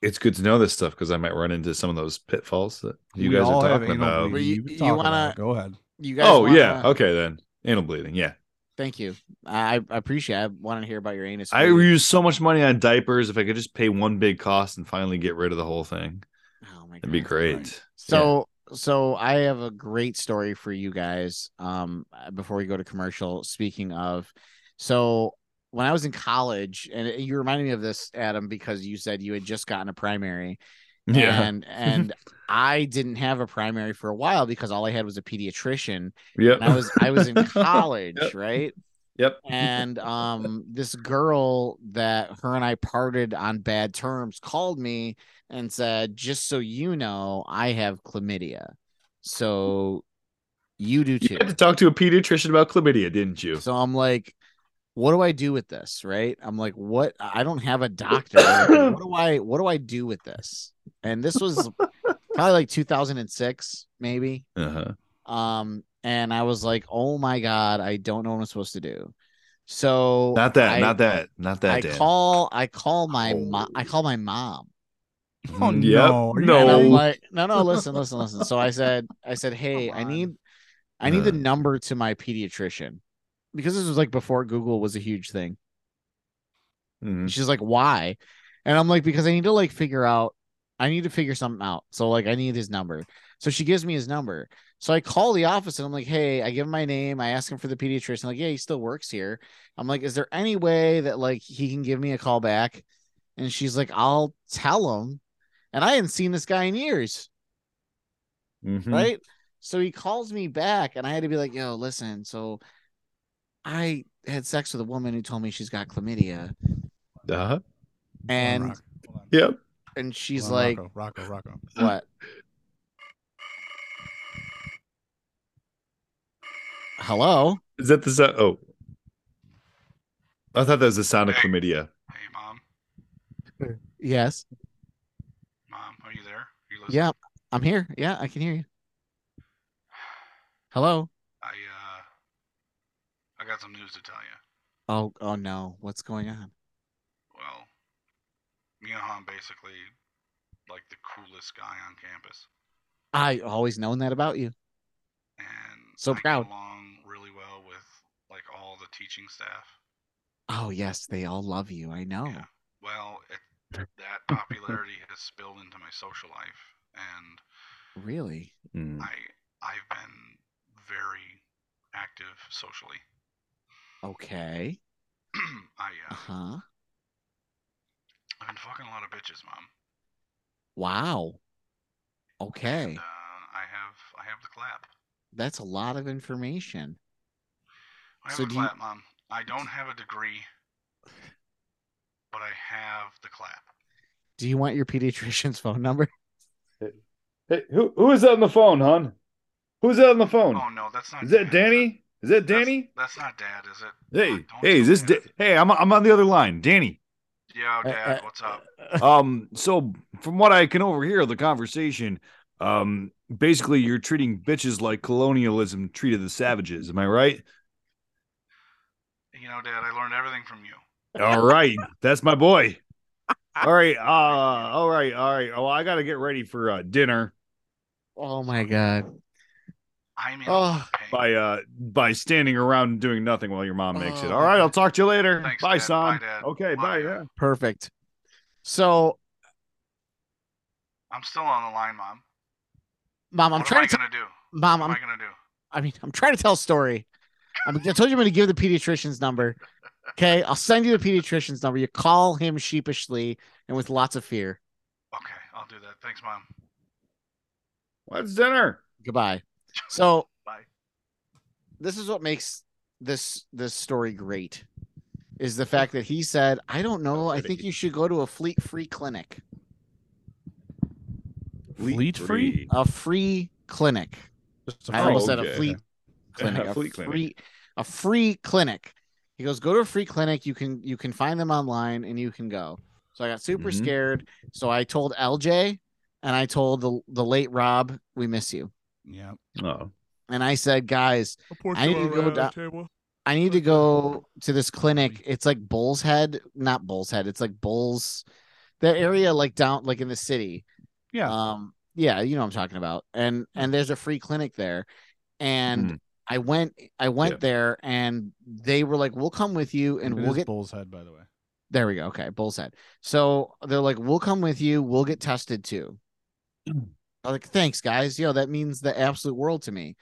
it's good to know this stuff because I might run into some of those pitfalls that you We guys are talking anal about. But bleeding. you- you wanna- Go ahead. You guys. Oh wanna- yeah, okay then. Anal bleeding, yeah. Thank you. I, I appreciate. I want to hear about your anus. I bleeding. use so much money on diapers. If I could just pay one big cost and finally get rid of the whole thing, Oh my that'd be great. Right. So so I have a great story for you guys. Um, before we go to commercial. Speaking of, so when I was in college, and you reminded me of this, Adam, because you said you had just gotten a primary, Yeah, and and I didn't have a primary for a while because all I had was a pediatrician, yep. and I was I was in college, Yep. right? Yep. and um this girl that her and I parted on bad terms called me and said just so you know I have chlamydia so you do too. You had to talk to a pediatrician about chlamydia, didn't you? so I'm like what do I do with this right I'm like what I don't have a doctor Like, what do I what do I do with this and this was probably like 2006 maybe Uh huh. um and I was like oh my god I don't know what I'm supposed to do so Not that. I- not that. Not that. I Dan. call I call my Oh. mom I call my mom. Oh Mm, no! Are no. I'm like, no, no, listen, listen, listen. So I said, I said, hey, I need I need the Uh. number to my pediatrician. Because this was like before Google was a huge thing. Mhm. She's like, why? And I'm like, because I need to like figure out, I need to figure something out. So like I need his number. So she gives me his number. So I call the office and I'm like, hey, I give him my name. I ask him for the pediatrician. Like, yeah, he still works here. I'm like, is there any way that like he can give me a call back? And she's like, I'll tell him. And I hadn't seen this guy in years. Mhm. Right. So he calls me back and I had to be like, yo, listen. So I had sex with a woman who told me she's got chlamydia. Uh-huh. and Rock, on. Yep. and she's on, like, Rocco, Rocco, Rocco. "What? Hello? Is that the sound? Oh, I thought that was the sound of chlamydia. Hey, mom. Yes. Mom, are you there? Are you listening? Yeah, I'm here. Yeah, I can hear you. Hello? I got some news to tell you. Oh, oh no. What's going on? Well, me and Han basically like the coolest guy on campus, I always known that about you. and So I get proud. along really well with like all the teaching staff. Oh yes, they all love you. I know. Yeah. Well, it, that popularity has spilled into my social life, and Really? Hmm. I I've been very active socially. Okay. I uh, Uh-huh. I've been fucking a lot of bitches, mom. Wow. Okay. And, uh, I have I have the clap. That's a lot of information. I have So the do you- clap, mom. I don't have a degree, but I have the clap. Do you want your pediatrician's phone number? Hey, who who is that on the phone, hon? Who's that on the phone? Oh no, that's not. is that Dad. Danny? Is that Danny? That's, not Dad, is it? Hey, Don't hey, is this? Da- hey, I'm I'm on the other line, Danny. Yeah, Uh, Dad. uh, what's up? Um, so from what I can overhear of the conversation, um, basically you're treating bitches like colonialism treated the savages. Am I right? You know, Dad, I learned everything from you. All right, that's my boy. All right, uh, all right, all right. Oh, I gotta get ready for uh, dinner Oh my god. I'm in Oh, a lot of pain. by uh by standing around and doing nothing while your mom makes it. Oh, All right. I'll talk to you later. Thanks, bye, Dad. son. Bye, Dad. Okay, Bye, bye. Yeah. Perfect. So, I'm still on the line, Mom. mom, I'm what trying am I to. gonna do? Mom, what I'm. I gonna do? I mean, I'm trying to tell a story. I'm, I told you I'm going to give the pediatrician's number. Okay, I'll send you the pediatrician's number. You call him sheepishly and with lots of fear. Okay, I'll do that. Thanks, Mom. What's dinner? Goodbye. So, Bye. this is what makes this this story great is the fact that he said, "I don't know. I think you should go to a fleet free clinic, Fleet free? a free clinic." Just a I almost said a fleet clinic, A a, fleet clinic. free, a free clinic. He goes, go to a free clinic. You can you can find them online and you can go. So I got super Mhm. scared. So I told LJ and I told the the late Rob, we miss you. Yeah. Oh, And I said, guys, I need to go down. I need to go to this clinic. It's like Bull's Head, not Bull's Head. It's like Bull's, that area like down like in the city. Yeah. Um, yeah, you know what I'm talking about. And and there's a free clinic there. And Hmm. I went I went Yeah. there and they were like, We'll come with you and It we'll get Bull's Head, by the way. there we go. Okay, Bull's Head. So they're like, We'll come with you, we'll get tested too. I'm like, thanks, guys. Yo, that means the absolute world to me.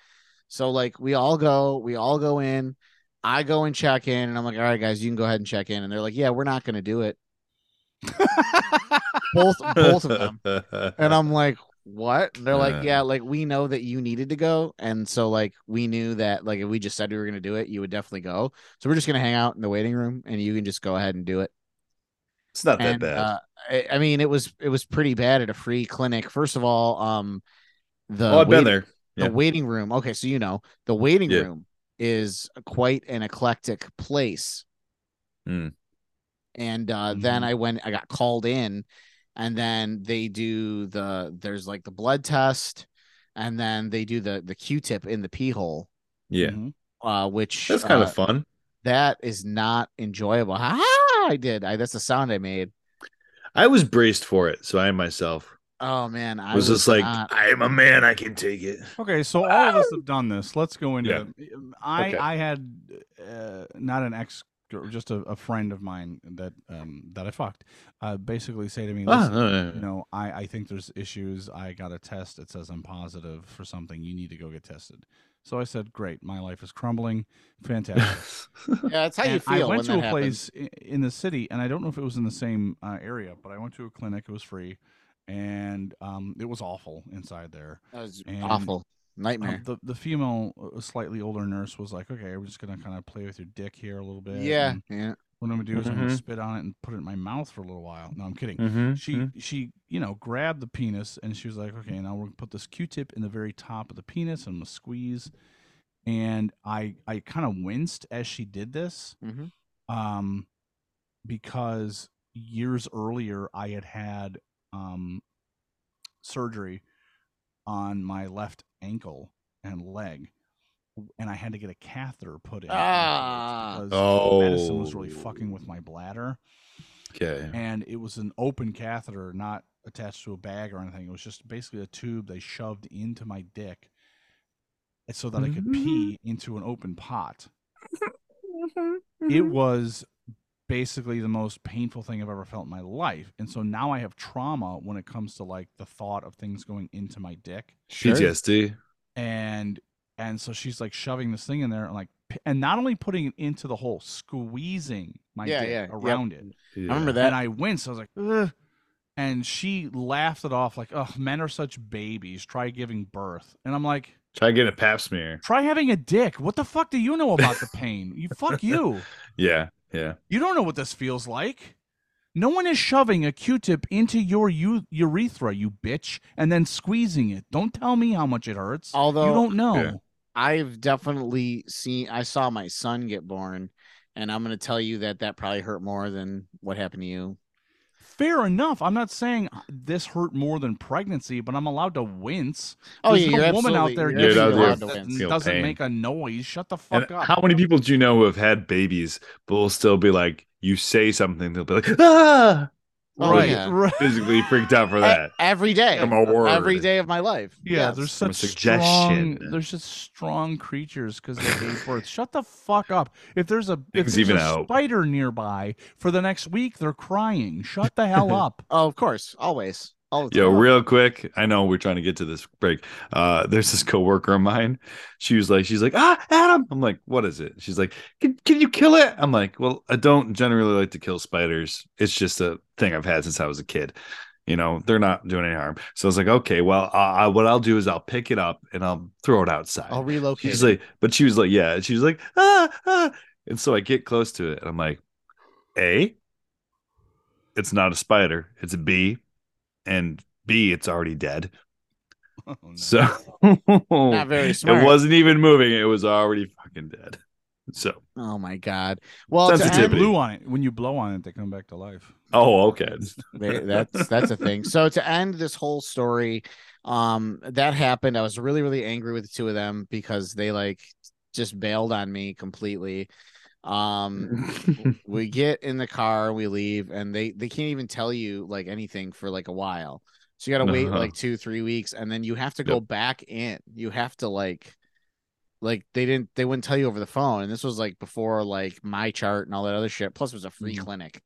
So like we all go, we all go in. I go and check in, and I'm like, all right, guys, you can go ahead and check in. And they're like, yeah, we're not gonna do it. Both both of them. And I'm like, what? And they're like, Uh. yeah, like we know that you needed to go. And so like we knew that like if we just said we were gonna do it, you would definitely go. So we're just gonna hang out in the waiting room and you can just go ahead and do it. it's not that bad. uh, I, I mean it was it was pretty bad at a free clinic. First of all, um the oh, I've been waiting- there. the waiting room. Okay, so you know the waiting Yeah. room is quite an eclectic place. Hmm. And uh, then I went, I got called in, and then they do the there's like the blood test, and then they do the the Q-tip in the pee hole, Yeah, Mhm. uh, which that's kind uh, of fun. that is not enjoyable. Ha! I did. I that's the sound I made. I was braced for it, so I myself Oh man, I was, just like, not- I am a man. I can take it. Okay, so all of us have done this. Let's go into Yeah. it. I Okay. I had uh, not an ex, just a, a friend of mine that um that I fucked. Uh, basically say to me, Ah, "Listen, uh, you know, I I think there's issues. I got a test. It says I'm positive for something. You need to go get tested." So I said, "Great, my life is crumbling. Fantastic." yeah, that's how you feel. I went to a happens. place in the city, and I don't know if it was in the same uh, area, but I went to a clinic. It was free, and um, it was awful inside there. That was and- awful Um, nightmare. the the female, uh, slightly older nurse was like, "Okay, we're just gonna kind of play with your dick here a little bit." yeah, and, yeah. What I'm gonna do is I'm gonna Mhm. spit on it and put it in my mouth for a little while. No, I'm kidding. Mm-hmm. She she you know grabbed the penis and she was like, okay, now we're gonna put this Q-tip in the very top of the penis and I'm gonna squeeze. And I I kind of winced as she did this, Mhm. um, because years earlier I had had um surgery on my left ankle and leg, and I had to get a catheter put in Ah. because medicine was really Oh. fucking with my oh. bladder Okay. and it was an open catheter, not attached to a bag or anything. It was just basically a tube they shoved into my dick eh, so that I could pee mm-hmm. into an open pot. Mm-hmm. It mm-hmm. was basically the most painful thing I've ever felt in my life. And so now I have trauma when it comes to like the thought of things going into my dick. PTSD. And and so she's like shoving this thing in there and like and not only putting it into the hole, squeezing my Yeah, dick yeah, yep. around it. I remember that. And I winced. I was like, Ugh. and she laughed it off like, "Oh, men are such babies. Try giving birth." And I'm like, Try getting a pap smear. "Try having a dick. What the fuck do you know about the pain? You fuck you. Yeah. Yeah. You don't know what this feels like." No one is shoving a Q-tip into your u- urethra, you bitch, and then squeezing it. Don't tell me how much it hurts. Although you don't know. Yeah. I've definitely seen. I saw my son get born, and I'm going to tell you that that probably hurt more than what happened to you. Fair enough. I'm not saying this hurt more than pregnancy, but I'm allowed to wince. Oh There's yeah, no woman out there Yeah, that absolutely was birth allowed your to that doesn't pain. make a noise. Shut the And fuck up. how many people do you know who have had babies, but will still be like, you say something, they'll be like, ah, Oh, right, yeah. right. physically freaked out for that. every day, From a word. every day of my life. Yeah, Yes. there's From a such suggestion. strong. There's just strong creatures because they gave birth. Shut the fuck up. If there's a if there's even a out. spider nearby for the next week, they're crying. Shut the hell up. Oh, of course, always, all Yo, real quick, I know we're trying to get to this break. Uh, there's this coworker of mine. She was like, she's like, ah, Adam. I'm like, what is it? She's like, can, can you kill it? I'm like, well, I don't generally like to kill spiders. It's just a thing I've had since I was a kid. You know, they're not doing any harm. So I was like, okay, well, uh, I, what I'll do is I'll pick it up and I'll throw it outside. I'll relocate. She's like, but she was like, yeah. She was like, ah, ah. And so I get close to it and I'm like, A, it's not a spider, it's a bee. And B, it's already dead. Oh, no. So Not very smart. it wasn't even moving, it was already fucking dead. So oh my god. Well, to end, Blew on it. When you blow on it, they come back to life. oh okay. That's that's a thing. So to end this whole story, um, that happened. I was really really angry with the two of them because they like just bailed on me completely. Um, we get in the car, we leave, and they they can't even tell you like anything for like a while. So you got to wait Uh-huh. like two three weeks, and then you have to go back in. You have to like. Like they didn't, they wouldn't tell you over the phone, and this was like before like my chart and all that other shit. Plus, it was a free Mhm. clinic,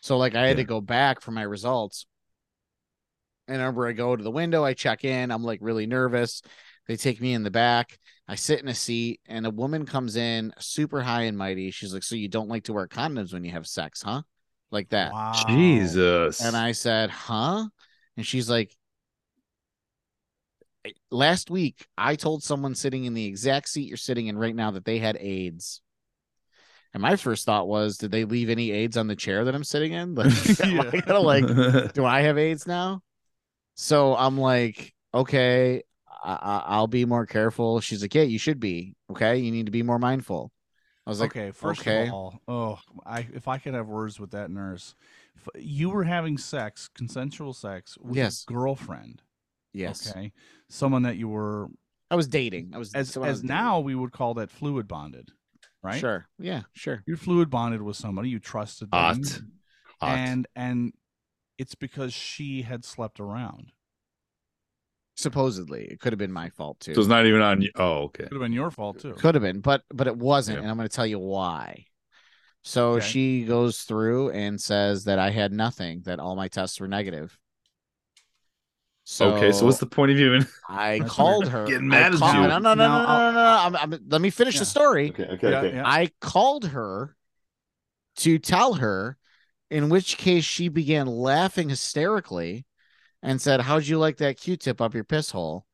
so like I had to go back for my results. And I remember I go to the window, I check in, I'm like really nervous. They take me in the back. I sit in a seat, and a woman comes in super high and mighty. She's like, So you don't like to wear condoms when you have sex, huh? Like that. Wow. Jesus. And I said, Huh? And she's like, Last week, I told someone sitting in the exact seat you're sitting in right now that they had AIDS. And my first thought was, Did they leave any AIDS on the chair that I'm sitting in? Like, am I Yeah. gonna like do I have AIDS now? So I'm like, okay, I, I, I'll be more careful. She's like, yeah, you should be. Okay, you need to be more mindful. I was like, okay, first okay. of all, oh, I if I could have words with that nurse, F- you were having sex, consensual sex with Yes. a girlfriend. yes, Okay, someone that you were I was dating. I was as was as dating. now we would call that fluid bonded, right? Sure, yeah, sure. You're fluid bonded with somebody you trusted them, Hot. Hot. and and it's because she had slept around. Supposedly, it could have been my fault too. so it's not even on you. Oh, okay. Could have been your fault too. Could have been, but but it wasn't, Yeah. and I'm going to tell you why. So Okay. she goes through and says that I had nothing, that all my tests were negative. So okay, so what's the point of even I called her. Getting I mad at called- you. No, no, no, no, no, no, no. I'm, I'm, let me finish Yeah. the story. Okay, okay, Yeah, okay. yeah. I called her to tell her, in which case she began laughing hysterically and said, How'd you like that Q tip up your piss hole?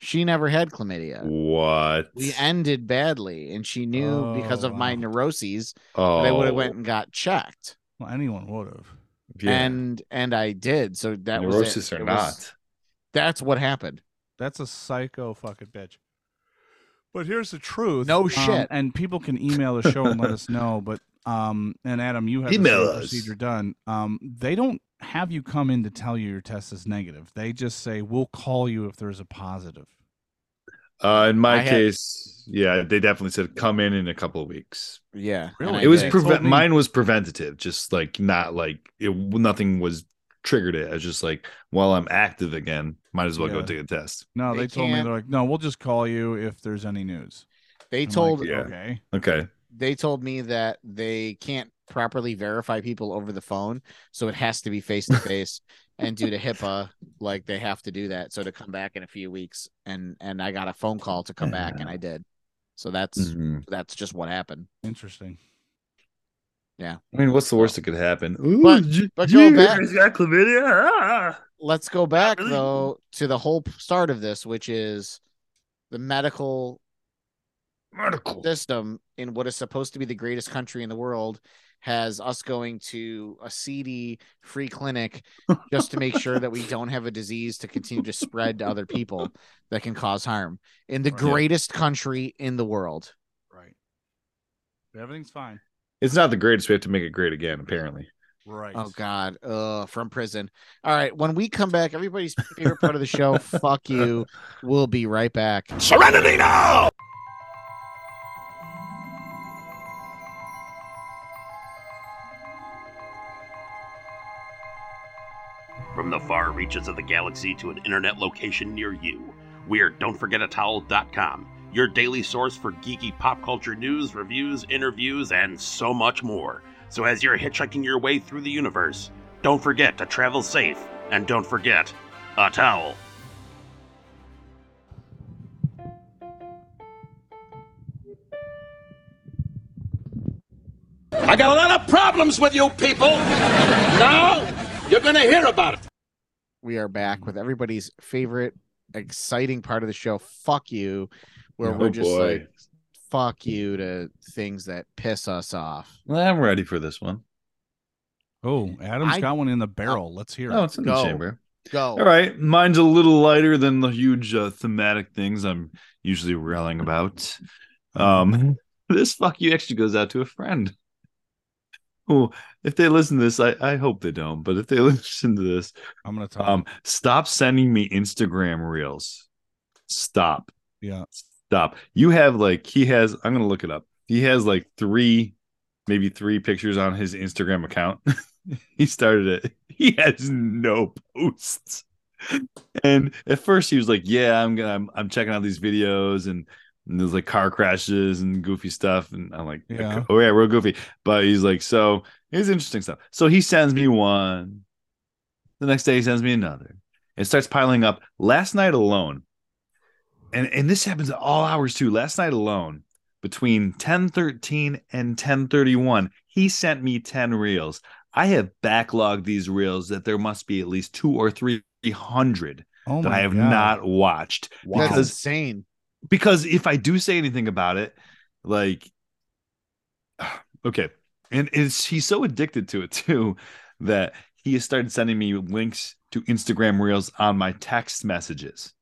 She never had chlamydia. What? We ended badly, and she knew because Oh, of my neuroses oh, that I would have went and got checked. Well, anyone would have. yeah. And and I did. So that neurosis was it. or It not. was- that's what happened. That's a psycho fucking bitch. But here's the truth. No um, shit. and people can email the show and let us know. But um, and Adam, you have the Email same us. procedure done. Um, they don't have you come in to tell you your test is negative. They just say we'll call you if there's a positive. Uh, in my I had- case, yeah, they definitely said come in in a couple of weeks. Yeah. Really? it was did. Prevent. me- Mine was preventative, just like not like it. Nothing was triggered it. I was just like, well, I'm active again. Might as well go take a test. No, They they, told me can't- they're like, no, we'll just call you if there's any news. they I'm like, told yeah. okay, Okay. They told me that they can't properly verify people over the phone, so it has to be face to face. And due to HIPAA, like they have to do that. So to come back in a few weeks, and and I got a phone call to come back, and I did. So that's Mhm. that's just what happened. interesting. Yeah. I mean, what's the worst that could happen? Ooh, But- G- but go G- back- he's got chlamydia. Ah. Let's go back really. though to the whole start of this, which is the medical Medical. system in what is supposed to be the greatest country in the world has us going to a seedy free clinic just to make sure that we don't have a disease to continue to spread to other people that can cause harm in the Right. greatest country in the world. Right. Everything's fine. It's not the greatest. We have to make it great again. Apparently. Right. Oh God, uh, from prison. All right, when we come back, everybody's favorite part of the show. fuck you. We'll be right back. Serenity now! From the far reaches of the galaxy to an internet location near you, we're don'tforgetatowel.com, your daily source for geeky pop culture news, reviews, interviews, and so much more. So as you're hitchhiking your way through the universe, don't forget to travel safe, and don't forget a towel. I got a lot of problems with you people. Now, you're gonna hear about it. We are back with everybody's favorite exciting part of the show. Fuck you, where Oh, we're just boy. like fuck you to things that piss us off. Well, I'm ready for this one. Oh, Adam's I- got one in the barrel. Let's hear it. Oh, it's in Go. the chamber. Go. All right, mine's a little lighter than the huge uh, thematic things I'm usually railing about. Um, this fuck you actually goes out to a friend. Who, if they listen to this, I, I hope they don't, but if they listen to this, I'm gonna tell. um, stop sending me Instagram reels. Stop, yeah. stop. You have like he has. I'm gonna look it up. He has like three, maybe three pictures on his Instagram account. he started it. He has no posts. And at first he was like, "Yeah, I'm gonna, I'm, I'm checking out these videos and, and there's like car crashes and goofy stuff." And I'm like, Yeah. "Oh yeah, real goofy." But he's like, "So here's interesting stuff." So he sends me one. The next day he sends me another. It starts piling up. Last night alone, and and this happens at all hours too. Last night alone, between 10:13 and 10:31, he sent me 10 reels. I have backlogged these reels that there must be at least two or three hundred Oh that I have God. not watched. That's Because insane. Because if I do say anything about it, like okay, and it's he's so addicted to it too that he has started sending me links to Instagram reels on my text messages.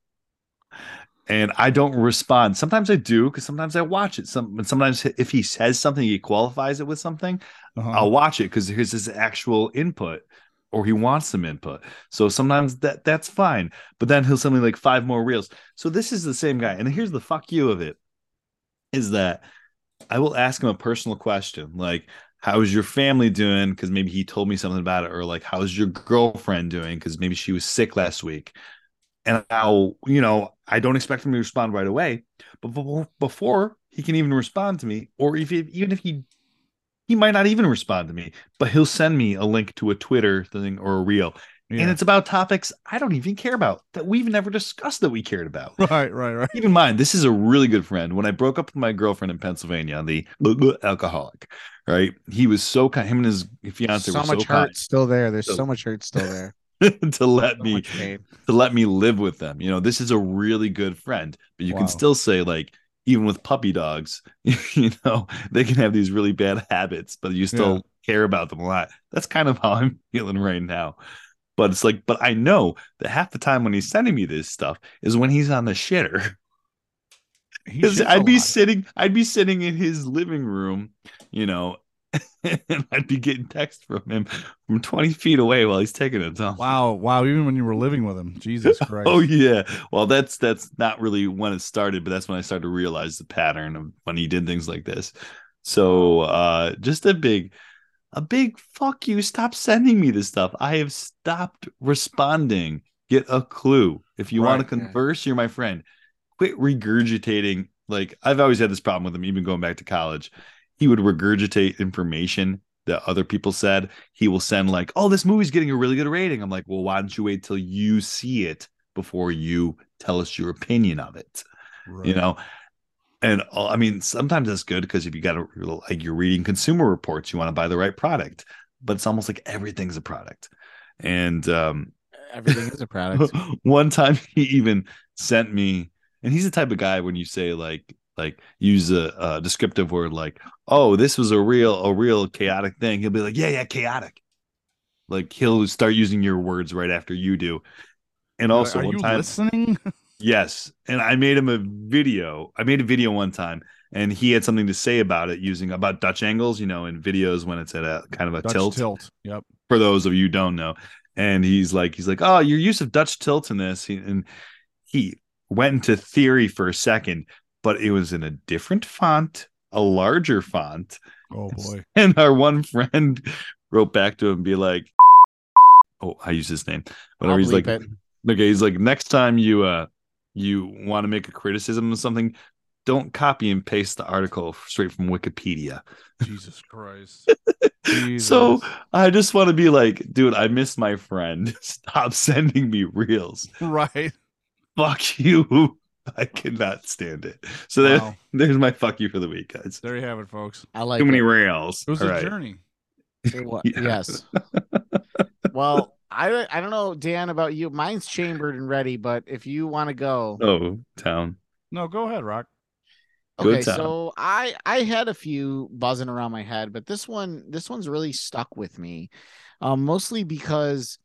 And I don't respond. Sometimes I do because sometimes I watch it. Some and sometimes if he says something, he qualifies it with something. Uh-huh. I'll watch it because here's his actual input, or he wants some input. So sometimes that that's fine. But then he'll send me like five more reels. So this is the same guy. And here's the fuck you of it is that I will ask him a personal question like, how's your family doing? Because maybe he told me something about it, or like, how's your girlfriend doing? Because maybe she was sick last week. And I'll, you know, I don't expect him to respond right away, but before, he can even respond to me, or if even if he he might not even respond to me, but he'll send me a link to a Twitter thing or a reel. Yeah. And it's about topics I don't even care about that we've never discussed that we cared about. right, right, right. Keep in mind, this is a really good friend. When I broke up with my girlfriend in Pennsylvania, the alcoholic, right? He was so kind. Him and his fiance So were so much hurt kind. still there. There's So- so much hurt still there. to let So me to let me live with them. You know, this is a really good friend, but you Wow. can still say like even with puppy dogs, you know, they can have these really bad habits, but you still care about them a lot. That's kind of how I'm feeling right now. But it's like, but I know that half the time when he's sending me this stuff is when he's on the shitter. Because I'd be lot. sitting, I'd be sitting in his living room, you know, and I'd be getting text from him from 20 feet away while he's taking a dump. Wow, wow! Even when you were living with him, Jesus Christ! Oh yeah. Well, that's that's not really when it started, but that's when I started to realize the pattern of when he did things like this. So uh just a big a big fuck you. Stop sending me this stuff. I have stopped responding. Get a clue. If you want to Right. converse, you're my friend. Quit regurgitating. Like I've always had this problem with him, even going back to college. He would regurgitate information that other people said. He will send like, "Oh, this movie's getting a really good rating." I'm like, "Well, why don't you wait till you see it before you tell us your opinion of it?" Right. You know. And uh, I mean, sometimes that's good because if you got to like you're reading consumer reports, you want to buy the right product. But it's almost like everything's a product. And um, Everything is a product. one time he even sent me, and he's the type of guy when you say like like use a, a descriptive word like, "Oh, this was a real a real chaotic thing," he'll be like, "Yeah, yeah, chaotic." Like he'll start using your words right after you do. And also, are one time, listening? Yes. And I made him a video. I made a video one time and he had something to say about it using about Dutch angles, you know, in videos when it's at a kind of a Dutch tilt, tilt. Yep. for those of you who don't know. And he's like, he's like, oh, your use of Dutch tilt in this. He, and he went into theory for a second, but it was in a different font, a larger font. Oh boy. And our one friend wrote back to him and be like, oh, I use his name. Whatever. He's like, it. okay, he's like, next time you uh you want to make a criticism of something, don't copy and paste the article straight from Wikipedia. Jesus Christ. Jesus. So I just want to be like, dude, I miss my friend. Stop sending me reels. right. Fuck you. I cannot stand it. So there, Wow. there's my fuck you for the week, guys. There you have it, folks. I like Too many it. rails. It was All a right. journey. It wa- Yeah. Yes. well, I I don't know, Dan, about you. Mine's chambered and ready, but if you want to go, Oh, town. No, go ahead, Rock. Good okay. time. So I I had a few buzzing around my head, but this one this one's really stuck with me, um, mostly because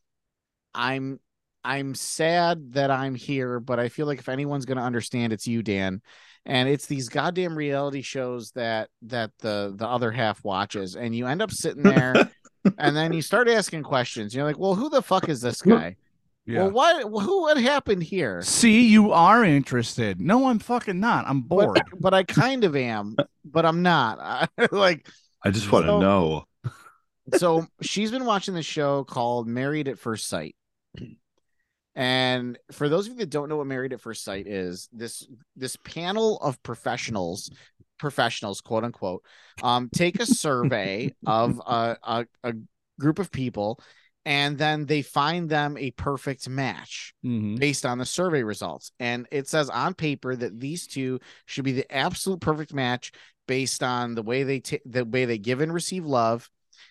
I'm I'm sad that I'm here, but I feel like if anyone's gonna understand, it's you, Dan. And it's these goddamn reality shows that that the the other half watches, and you end up sitting there, and then you start asking questions. You're like, well, who the fuck is this guy? Yeah. Well, what who what happened here? See, you are interested. No, I'm fucking not. I'm bored. But, but I kind of am, but I'm not. I, like I just want to So- know. so she's been watching the show called Married at First Sight. And for those of you that don't know what Married at First Sight is, this this panel of professionals, professionals, quote unquote, um, take a survey of a, a, a group of people, and then they find them a perfect match Mhm. based on the survey results. And it says on paper that these two should be the absolute perfect match based on the way they ta- the way they give and receive love,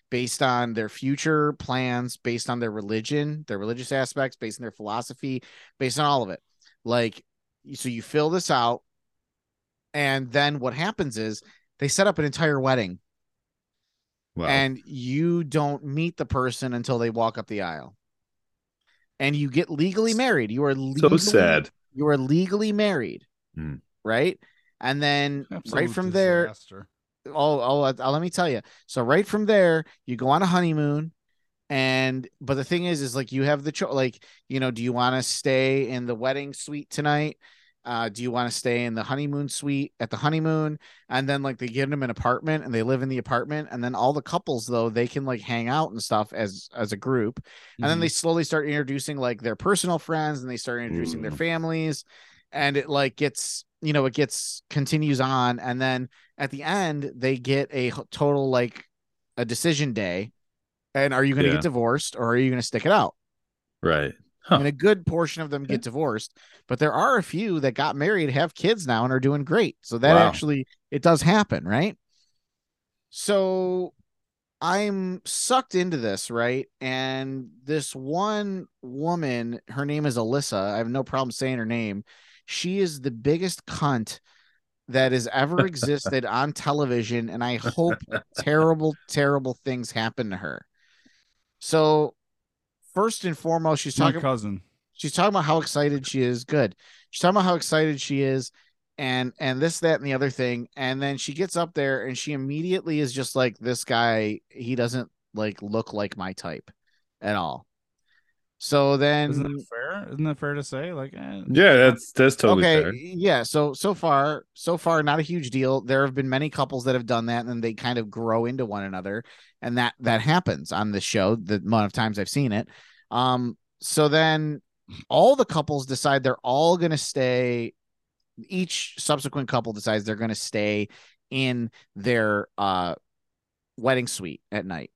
based on their future plans, based on their religion, their religious aspects, based on their philosophy, based on all of it. Like so you fill this out and then what happens is they set up an entire wedding Wow. and you don't meet the person until they walk up the aisle. And you get legally married. You are so sad. You are legally married, Hmm. right? And then right Absolute from there, oh, oh, let me tell you. So right from there, you go on a honeymoon, and but the thing is, is like you have the choice. like you know, do you want to stay in the wedding suite tonight? Uh, do you want to stay in the honeymoon suite at the honeymoon? And then like they give them an apartment and they live in the apartment, and then all the couples though they can like hang out and stuff as as a group, and then they slowly start introducing like their personal friends and they start introducing their families, and it like gets you know it gets continues on, and then at the end they get a total like a decision day and are you going to Yeah. get divorced or are you going to stick it out Right. Huh. and a good portion of them get divorced but there are a few that got married have kids now and are doing great so that Wow. actually it does happen right so I'm sucked into this, right? And this one woman, her name is Alyssa. I have no problem saying her name. She is the biggest cunt that has ever existed on television, and I hope terrible, terrible things happen to her. So, first and foremost, she's talking. My cousin. she's talking about how excited she is. Good. She's talking about how excited she is, and and this, that, and the other thing. And then she gets up there and she immediately is just like, this guy, he doesn't like look like my type at all. So then Isn't that fair? Isn't that fair to say? Like, eh, Yeah, that's that's totally okay, fair. yeah. So so far, so far, not a huge deal. There have been many couples that have done that, and then they kind of grow into one another, and that that happens on the show. The amount of times I've seen it. Um. So then, all the couples decide they're all going to stay. Each subsequent couple decides they're going to stay in their uh wedding suite at night.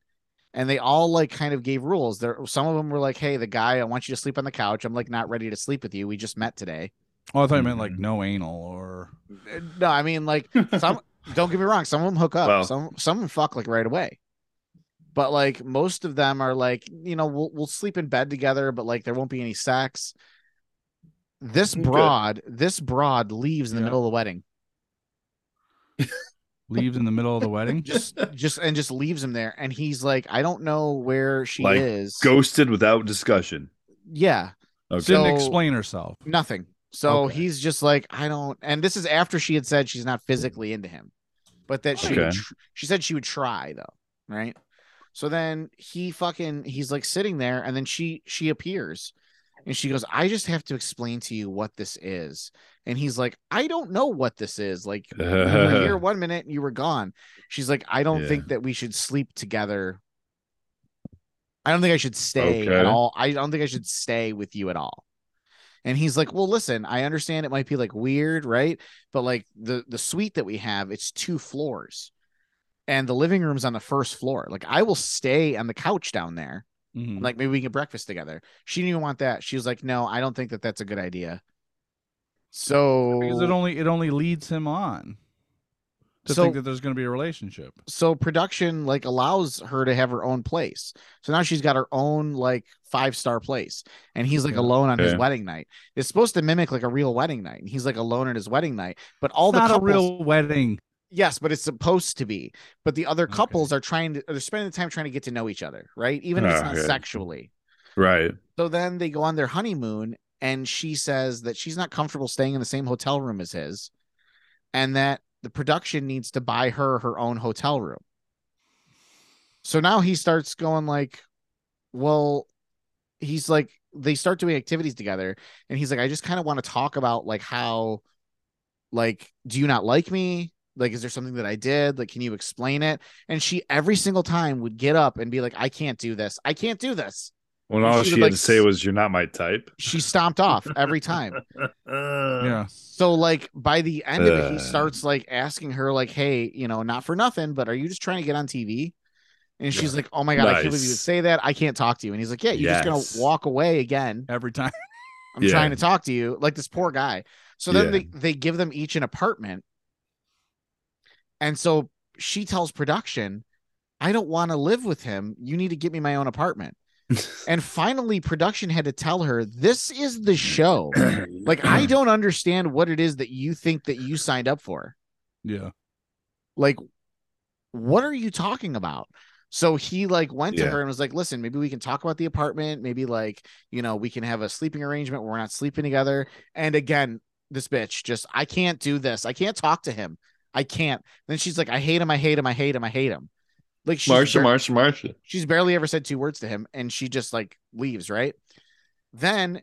And they all like kind of gave rules. There, some of them were like, "Hey, the guy, I want you to sleep on the couch. I'm like not ready to sleep with you. We just met today." oh, I thought you meant like mm-hmm. no anal or uh, No, I mean like some. don't get me wrong. Some of them hook up. Well- some some of them fuck like right away. But like most of them are like you know we'll we'll sleep in bed together, but like there won't be any sex. This Good. broad, this broad leaves in the Yeah. middle of the wedding. leaves in the middle of the wedding. Just just and just leaves him there, and he's like, I don't know where she Like, is. Ghosted without discussion. Yeah, Okay. Didn't explain herself. nothing. So Okay. he's just like, I don't. And this is after she had said she's not physically into him, but that she Okay. tr- she said she would try though, right? So then he fucking he's like sitting there, and then she she appears, and she goes, "I just have to explain to you what this is." And he's like, "I don't know what this is. Like you were here one minute and you were gone." She's like, "I don't Yeah. think that we should sleep together." I don't think I should stay at all. I don't think I should stay with you at all. And he's like, "Well, listen, I understand it might be like weird, right? But like the the suite that we have, it's two floors. And the living room's on the first floor. Like I will stay on the couch down there. Mhm. Like maybe we can get breakfast together." She didn't even want that. She was like, "No, I don't think that that's a good idea." So because it only it only leads him on to So- think that there's going to be a relationship. so production like allows her to have her own place. So now she's got her own like five star place, and he's like Yeah. alone on his wedding night. It's supposed to mimic like a real wedding night, and he's like alone at his wedding night. But all It's the not couples, a real wedding. Yes, but it's supposed to be. But the other Okay. couples are trying to they're spending the time trying to get to know each other, right? Even if it's ah, not Okay. sexually. right. So then they go on their honeymoon, and she says that she's not comfortable staying in the same hotel room as his, and that the production needs to buy her her own hotel room. So now he starts going like, well, he's like, they start doing activities together, and he's like, I just kind of want to talk about like how, like, do you not like me? Like, is there something that I did? Like, can you explain it? And she every single time would get up and be like, I can't do this. I can't do this. When all she she, would, had like, to say was, "You're not my type." She stomped off every time. Yeah. So like by the end of it, he Uh. starts like asking her like, "Hey, you know, not for nothing, but are you just trying to get on TV?" And she's like, "Oh my god, I can't believe you would say that. I can't talk to you." And he's like, "Yeah, you're Yes. just gonna walk away again. Every time. I'm Yeah. trying to talk to you." Like this poor guy. So then Yeah. they they give them each an apartment, and so she tells production, "I don't want to live with him. You need to get me my own apartment." and finally, production had to tell her, "This is the show." Like I don't understand what it is that you think that you signed up for. Yeah. Like what are you talking about? So he like went to her and was like, "Listen, maybe we can talk about the apartment. Maybe like, you know, we can have a sleeping arrangement where we're not sleeping together." And again, this bitch just I can't do this. I can't talk to him. I can't. Then she's like, "I hate him. I hate him. I hate him. I hate him." Like she's Marsha, bar- Marsha, Marsha. she's barely ever said two words to him and she just like leaves, right? Then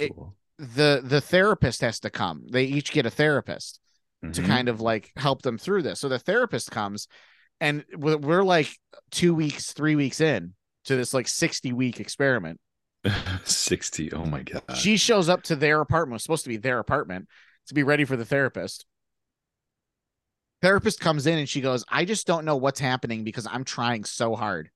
It- the the therapist has to come. They each get a therapist to Mhm. kind of like help them through this. So the therapist comes, and we're, we're like two weeks, three weeks in to this like sixty week experiment. sixty. Oh my god. She shows up to their apartment. It was supposed to be their apartment to be ready for the therapist. Therapist comes in and she goes, "I just don't know what's happening because I'm trying so hard."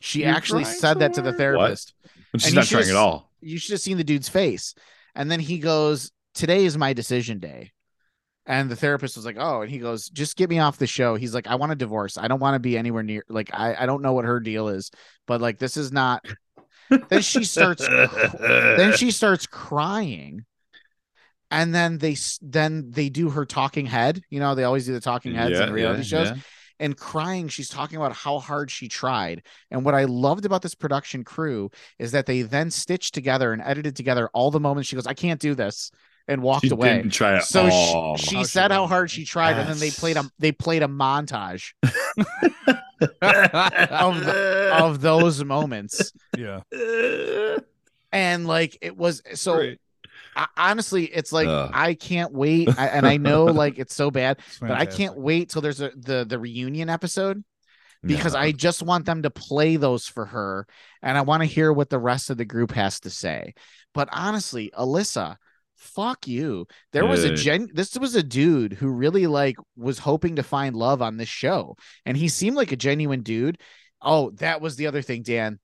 She You're actually said so that to the therapist. But she's and not trying should've at all. you should have seen the dude's face. And then he goes, Today is my decision day. And the therapist was like, "Oh," and he goes, "Just get me off the show." He's like, "I want a divorce. I don't want to be anywhere near. Like, I I don't know what her deal is, but like, this is not." then she starts. then she starts crying, and then they then they do her talking head. You know, they always do the talking heads in reality shows and crying. She's talking about how hard she tried. And what I loved about this production crew is that they then stitched together and edited together all the moments she goes, I can't do this, and walked She away. didn't try at So all. she, she How she said how hard she tried, and then they played a they played a montage of of those moments. Yeah. And like it was so Great. I, honestly, it's like Ugh. I can't wait. I, and I know like it's so bad, It's but I can't wait till there's a the the reunion episode because No. I just want them to play those for her and I want to hear what the rest of the group has to say. But honestly, Alyssa, fuck you. There was a gen this was a dude who really like was hoping to find love on this show and he seemed like a genuine dude. Oh, that was the other thing, Dan.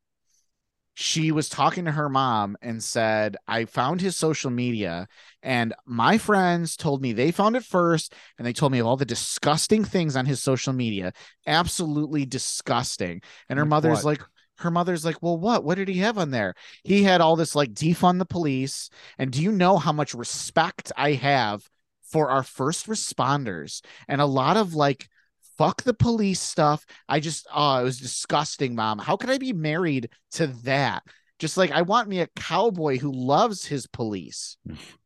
She was talking to her mom and said, I found his social media and my friends told me they found it first and they told me of all the disgusting things on his social media absolutely disgusting. And her Like mother's what? like, her mother's like, well, what? What did he have on there? He had all this like defund the police. And do you know how much respect I have for our first responders and a lot of like fuck the police stuff? I just, oh, it was disgusting, mom. How could I be married to that? Just like I want me a cowboy who loves his police.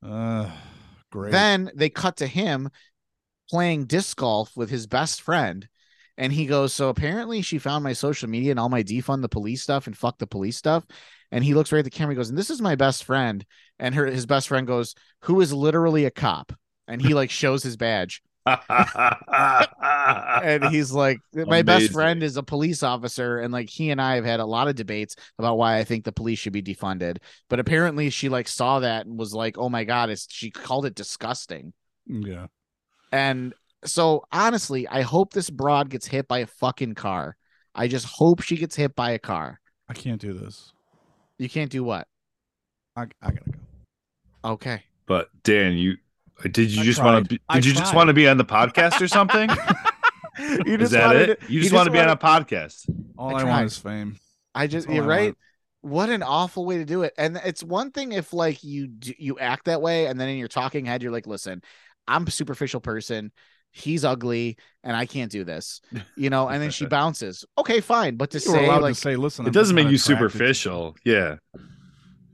Uh, great. Then they cut to him playing disc golf with his best friend. And he goes, So apparently she found my social media and all my defund the police stuff and fuck the police stuff. And he looks right at the camera, he goes, and this is my best friend. And her his best friend goes, Who is literally a cop? And he like shows his badge. And he's like, My best friend is a police officer. And like he and I have had a lot of debates about why I think the police should be defunded. But apparently she like saw that and was like, Oh my God, it's she called it disgusting. yeah. And so honestly, I hope this broad gets hit by a fucking car. I just hope she gets hit by a car. I can't do this. You can't do what? I, I gotta go. Okay. but Dan, you did you I just want to? Be, I did you just want to be on the podcast or something? You Is that it? to- You just want to be on a podcast. All I I, want is fame. I just That's you're I right. want. What an awful way to do it. And it's one thing if like you do, you act that way and then in your talking head you're like, "Listen, I'm a superficial person. He's ugly and I can't do this." You know, and then she bounces. Okay, fine, but to You say like to say, listen, It I'm doesn't make you attracted superficial. Yeah.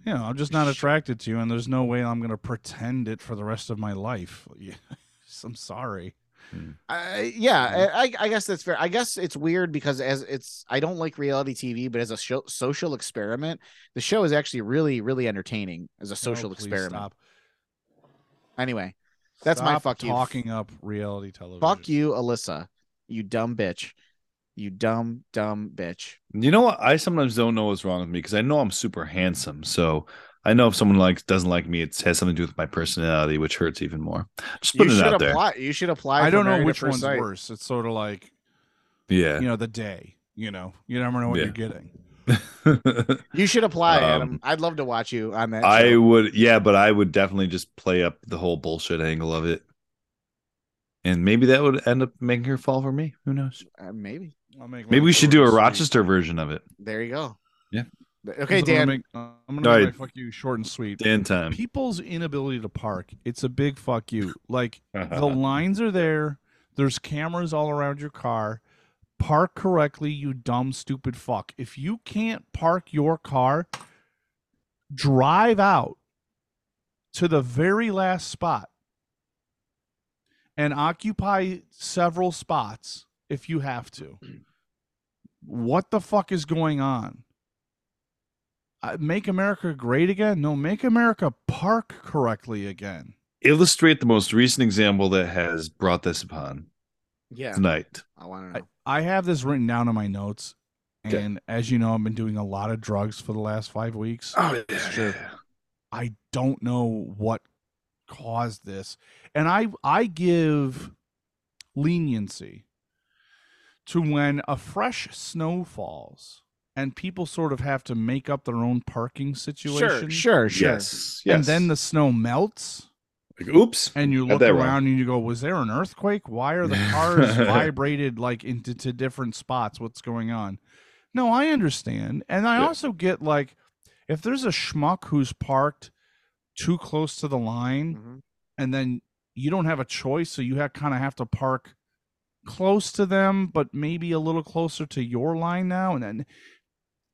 You know, I'm just not attracted to you, and there's no way I'm going to pretend it for the rest of my life. I'm sorry. Hmm. I yeah, I, I guess that's fair. I guess it's weird because as it's I don't like reality TV, but as a show, social experiment, the show is actually really really entertaining as a social No, please experiment. Stop. Anyway, that's my Stop fuck you. Talking up reality television. Fuck you, Alyssa. You dumb bitch. You dumb dumb bitch. You know what? I sometimes don't know what's wrong with me because I know I'm super handsome. So I know if someone likes doesn't like me, it has something to do with my personality, which hurts even more. Just You putting it should out there. apply. You should apply. I don't know which one's Sight. worse. It's sort of like Yeah. you know the day. You know, you never know what Yeah. you're getting. You should apply, Um, Adam. I'd love to watch you on that. I show. would, yeah, but I would definitely just play up the whole bullshit angle of it. And maybe that would end up making her fall for me. Who knows? Uh, maybe. I'll make Maybe we should do a and sweet. Rochester version of it. There you go. Yeah. Okay, I'm gonna Dan. make- uh, I'm gonna All make right. fuck you short and sweet. Dan time. People's inability to park. It's a big fuck you. Like the lines are there. There's cameras all around your car. Park correctly, you dumb, stupid fuck. If you can't park your car, drive out to the very last spot and occupy several spots if you have to. What the fuck is going on? Uh, make America great again? No, make America park correctly again. Illustrate the most recent example that has brought this upon Yeah, tonight. I want to know. I have this written down in my notes. Okay. And as you know, I've been doing a lot of drugs for the last five weeks. Oh, It's true. I don't know what caused this. And I I give leniency to when a fresh snow falls and people sort of have to make up their own parking situation. Sure, sure, sure. Yes. Yes. And then the snow melts. Like, oops. and you look around wrong. and you go, "Was there an earthquake? Why are the cars vibrated like into to different spots? What's going on?" No, I understand, and I Yeah. also get like, if there's a schmuck who's parked too close to the line, Mhm. and then you don't have a choice, so you have kind of have to park close to them, but maybe a little closer to your line now, and then.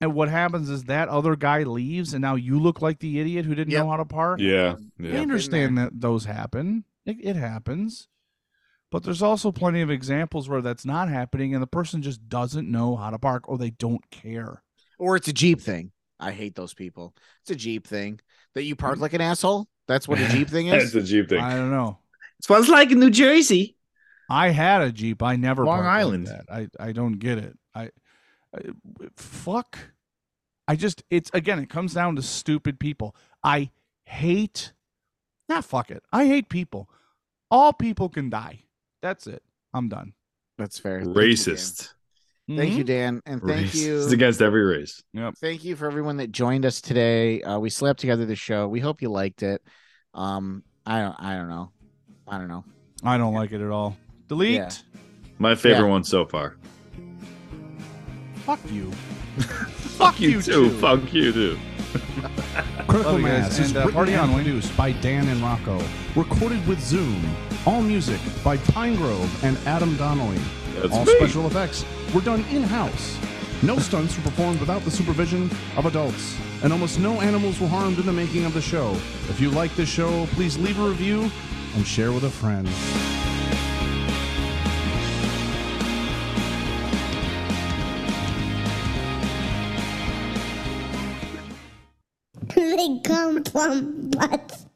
And what happens is that other guy leaves, and now you look like the idiot who didn't Yep. know how to park. Yeah. I understand that those happen. It, it happens. But there's also plenty of examples where that's not happening and the person just doesn't know how to park or they don't care. Or it's a Jeep thing. I hate those people. It's a Jeep thing that you park like an asshole. That's what a Jeep thing That's is. the Jeep thing. I don't know. It's what it's like in New Jersey. I had a Jeep. I never Long parked like Island. that. I I don't get it. I, I fuck. I just it's again it comes down to stupid people. I hate not fuck it. I hate people. All people can die. That's it. I'm done. That's fair. Thank you, Dan. Racist. Thank you, Mhm. Dan, and thank Racist. you. It's against every race. Yep. thank you for everyone that joined us today. Uh, we slapped together the show. We hope you liked it. Um, I don't, I don't know, I don't know. I don't like it at all. Delete. Yeah. My favorite Yeah. one so far. Fuck you. Fuck you, you too. too. Fuck you too. Critical you Mass is and, uh, written on, and produced by Dan and Rocco. Recorded with Zoom. All music by Pine Grove and Adam Donnelly. That's All me. special effects were done in-house. No stunts were performed without the supervision of adults. And almost no animals were harmed in the making of the show. If you like this show, please leave a review and share with a friend. they come from butts.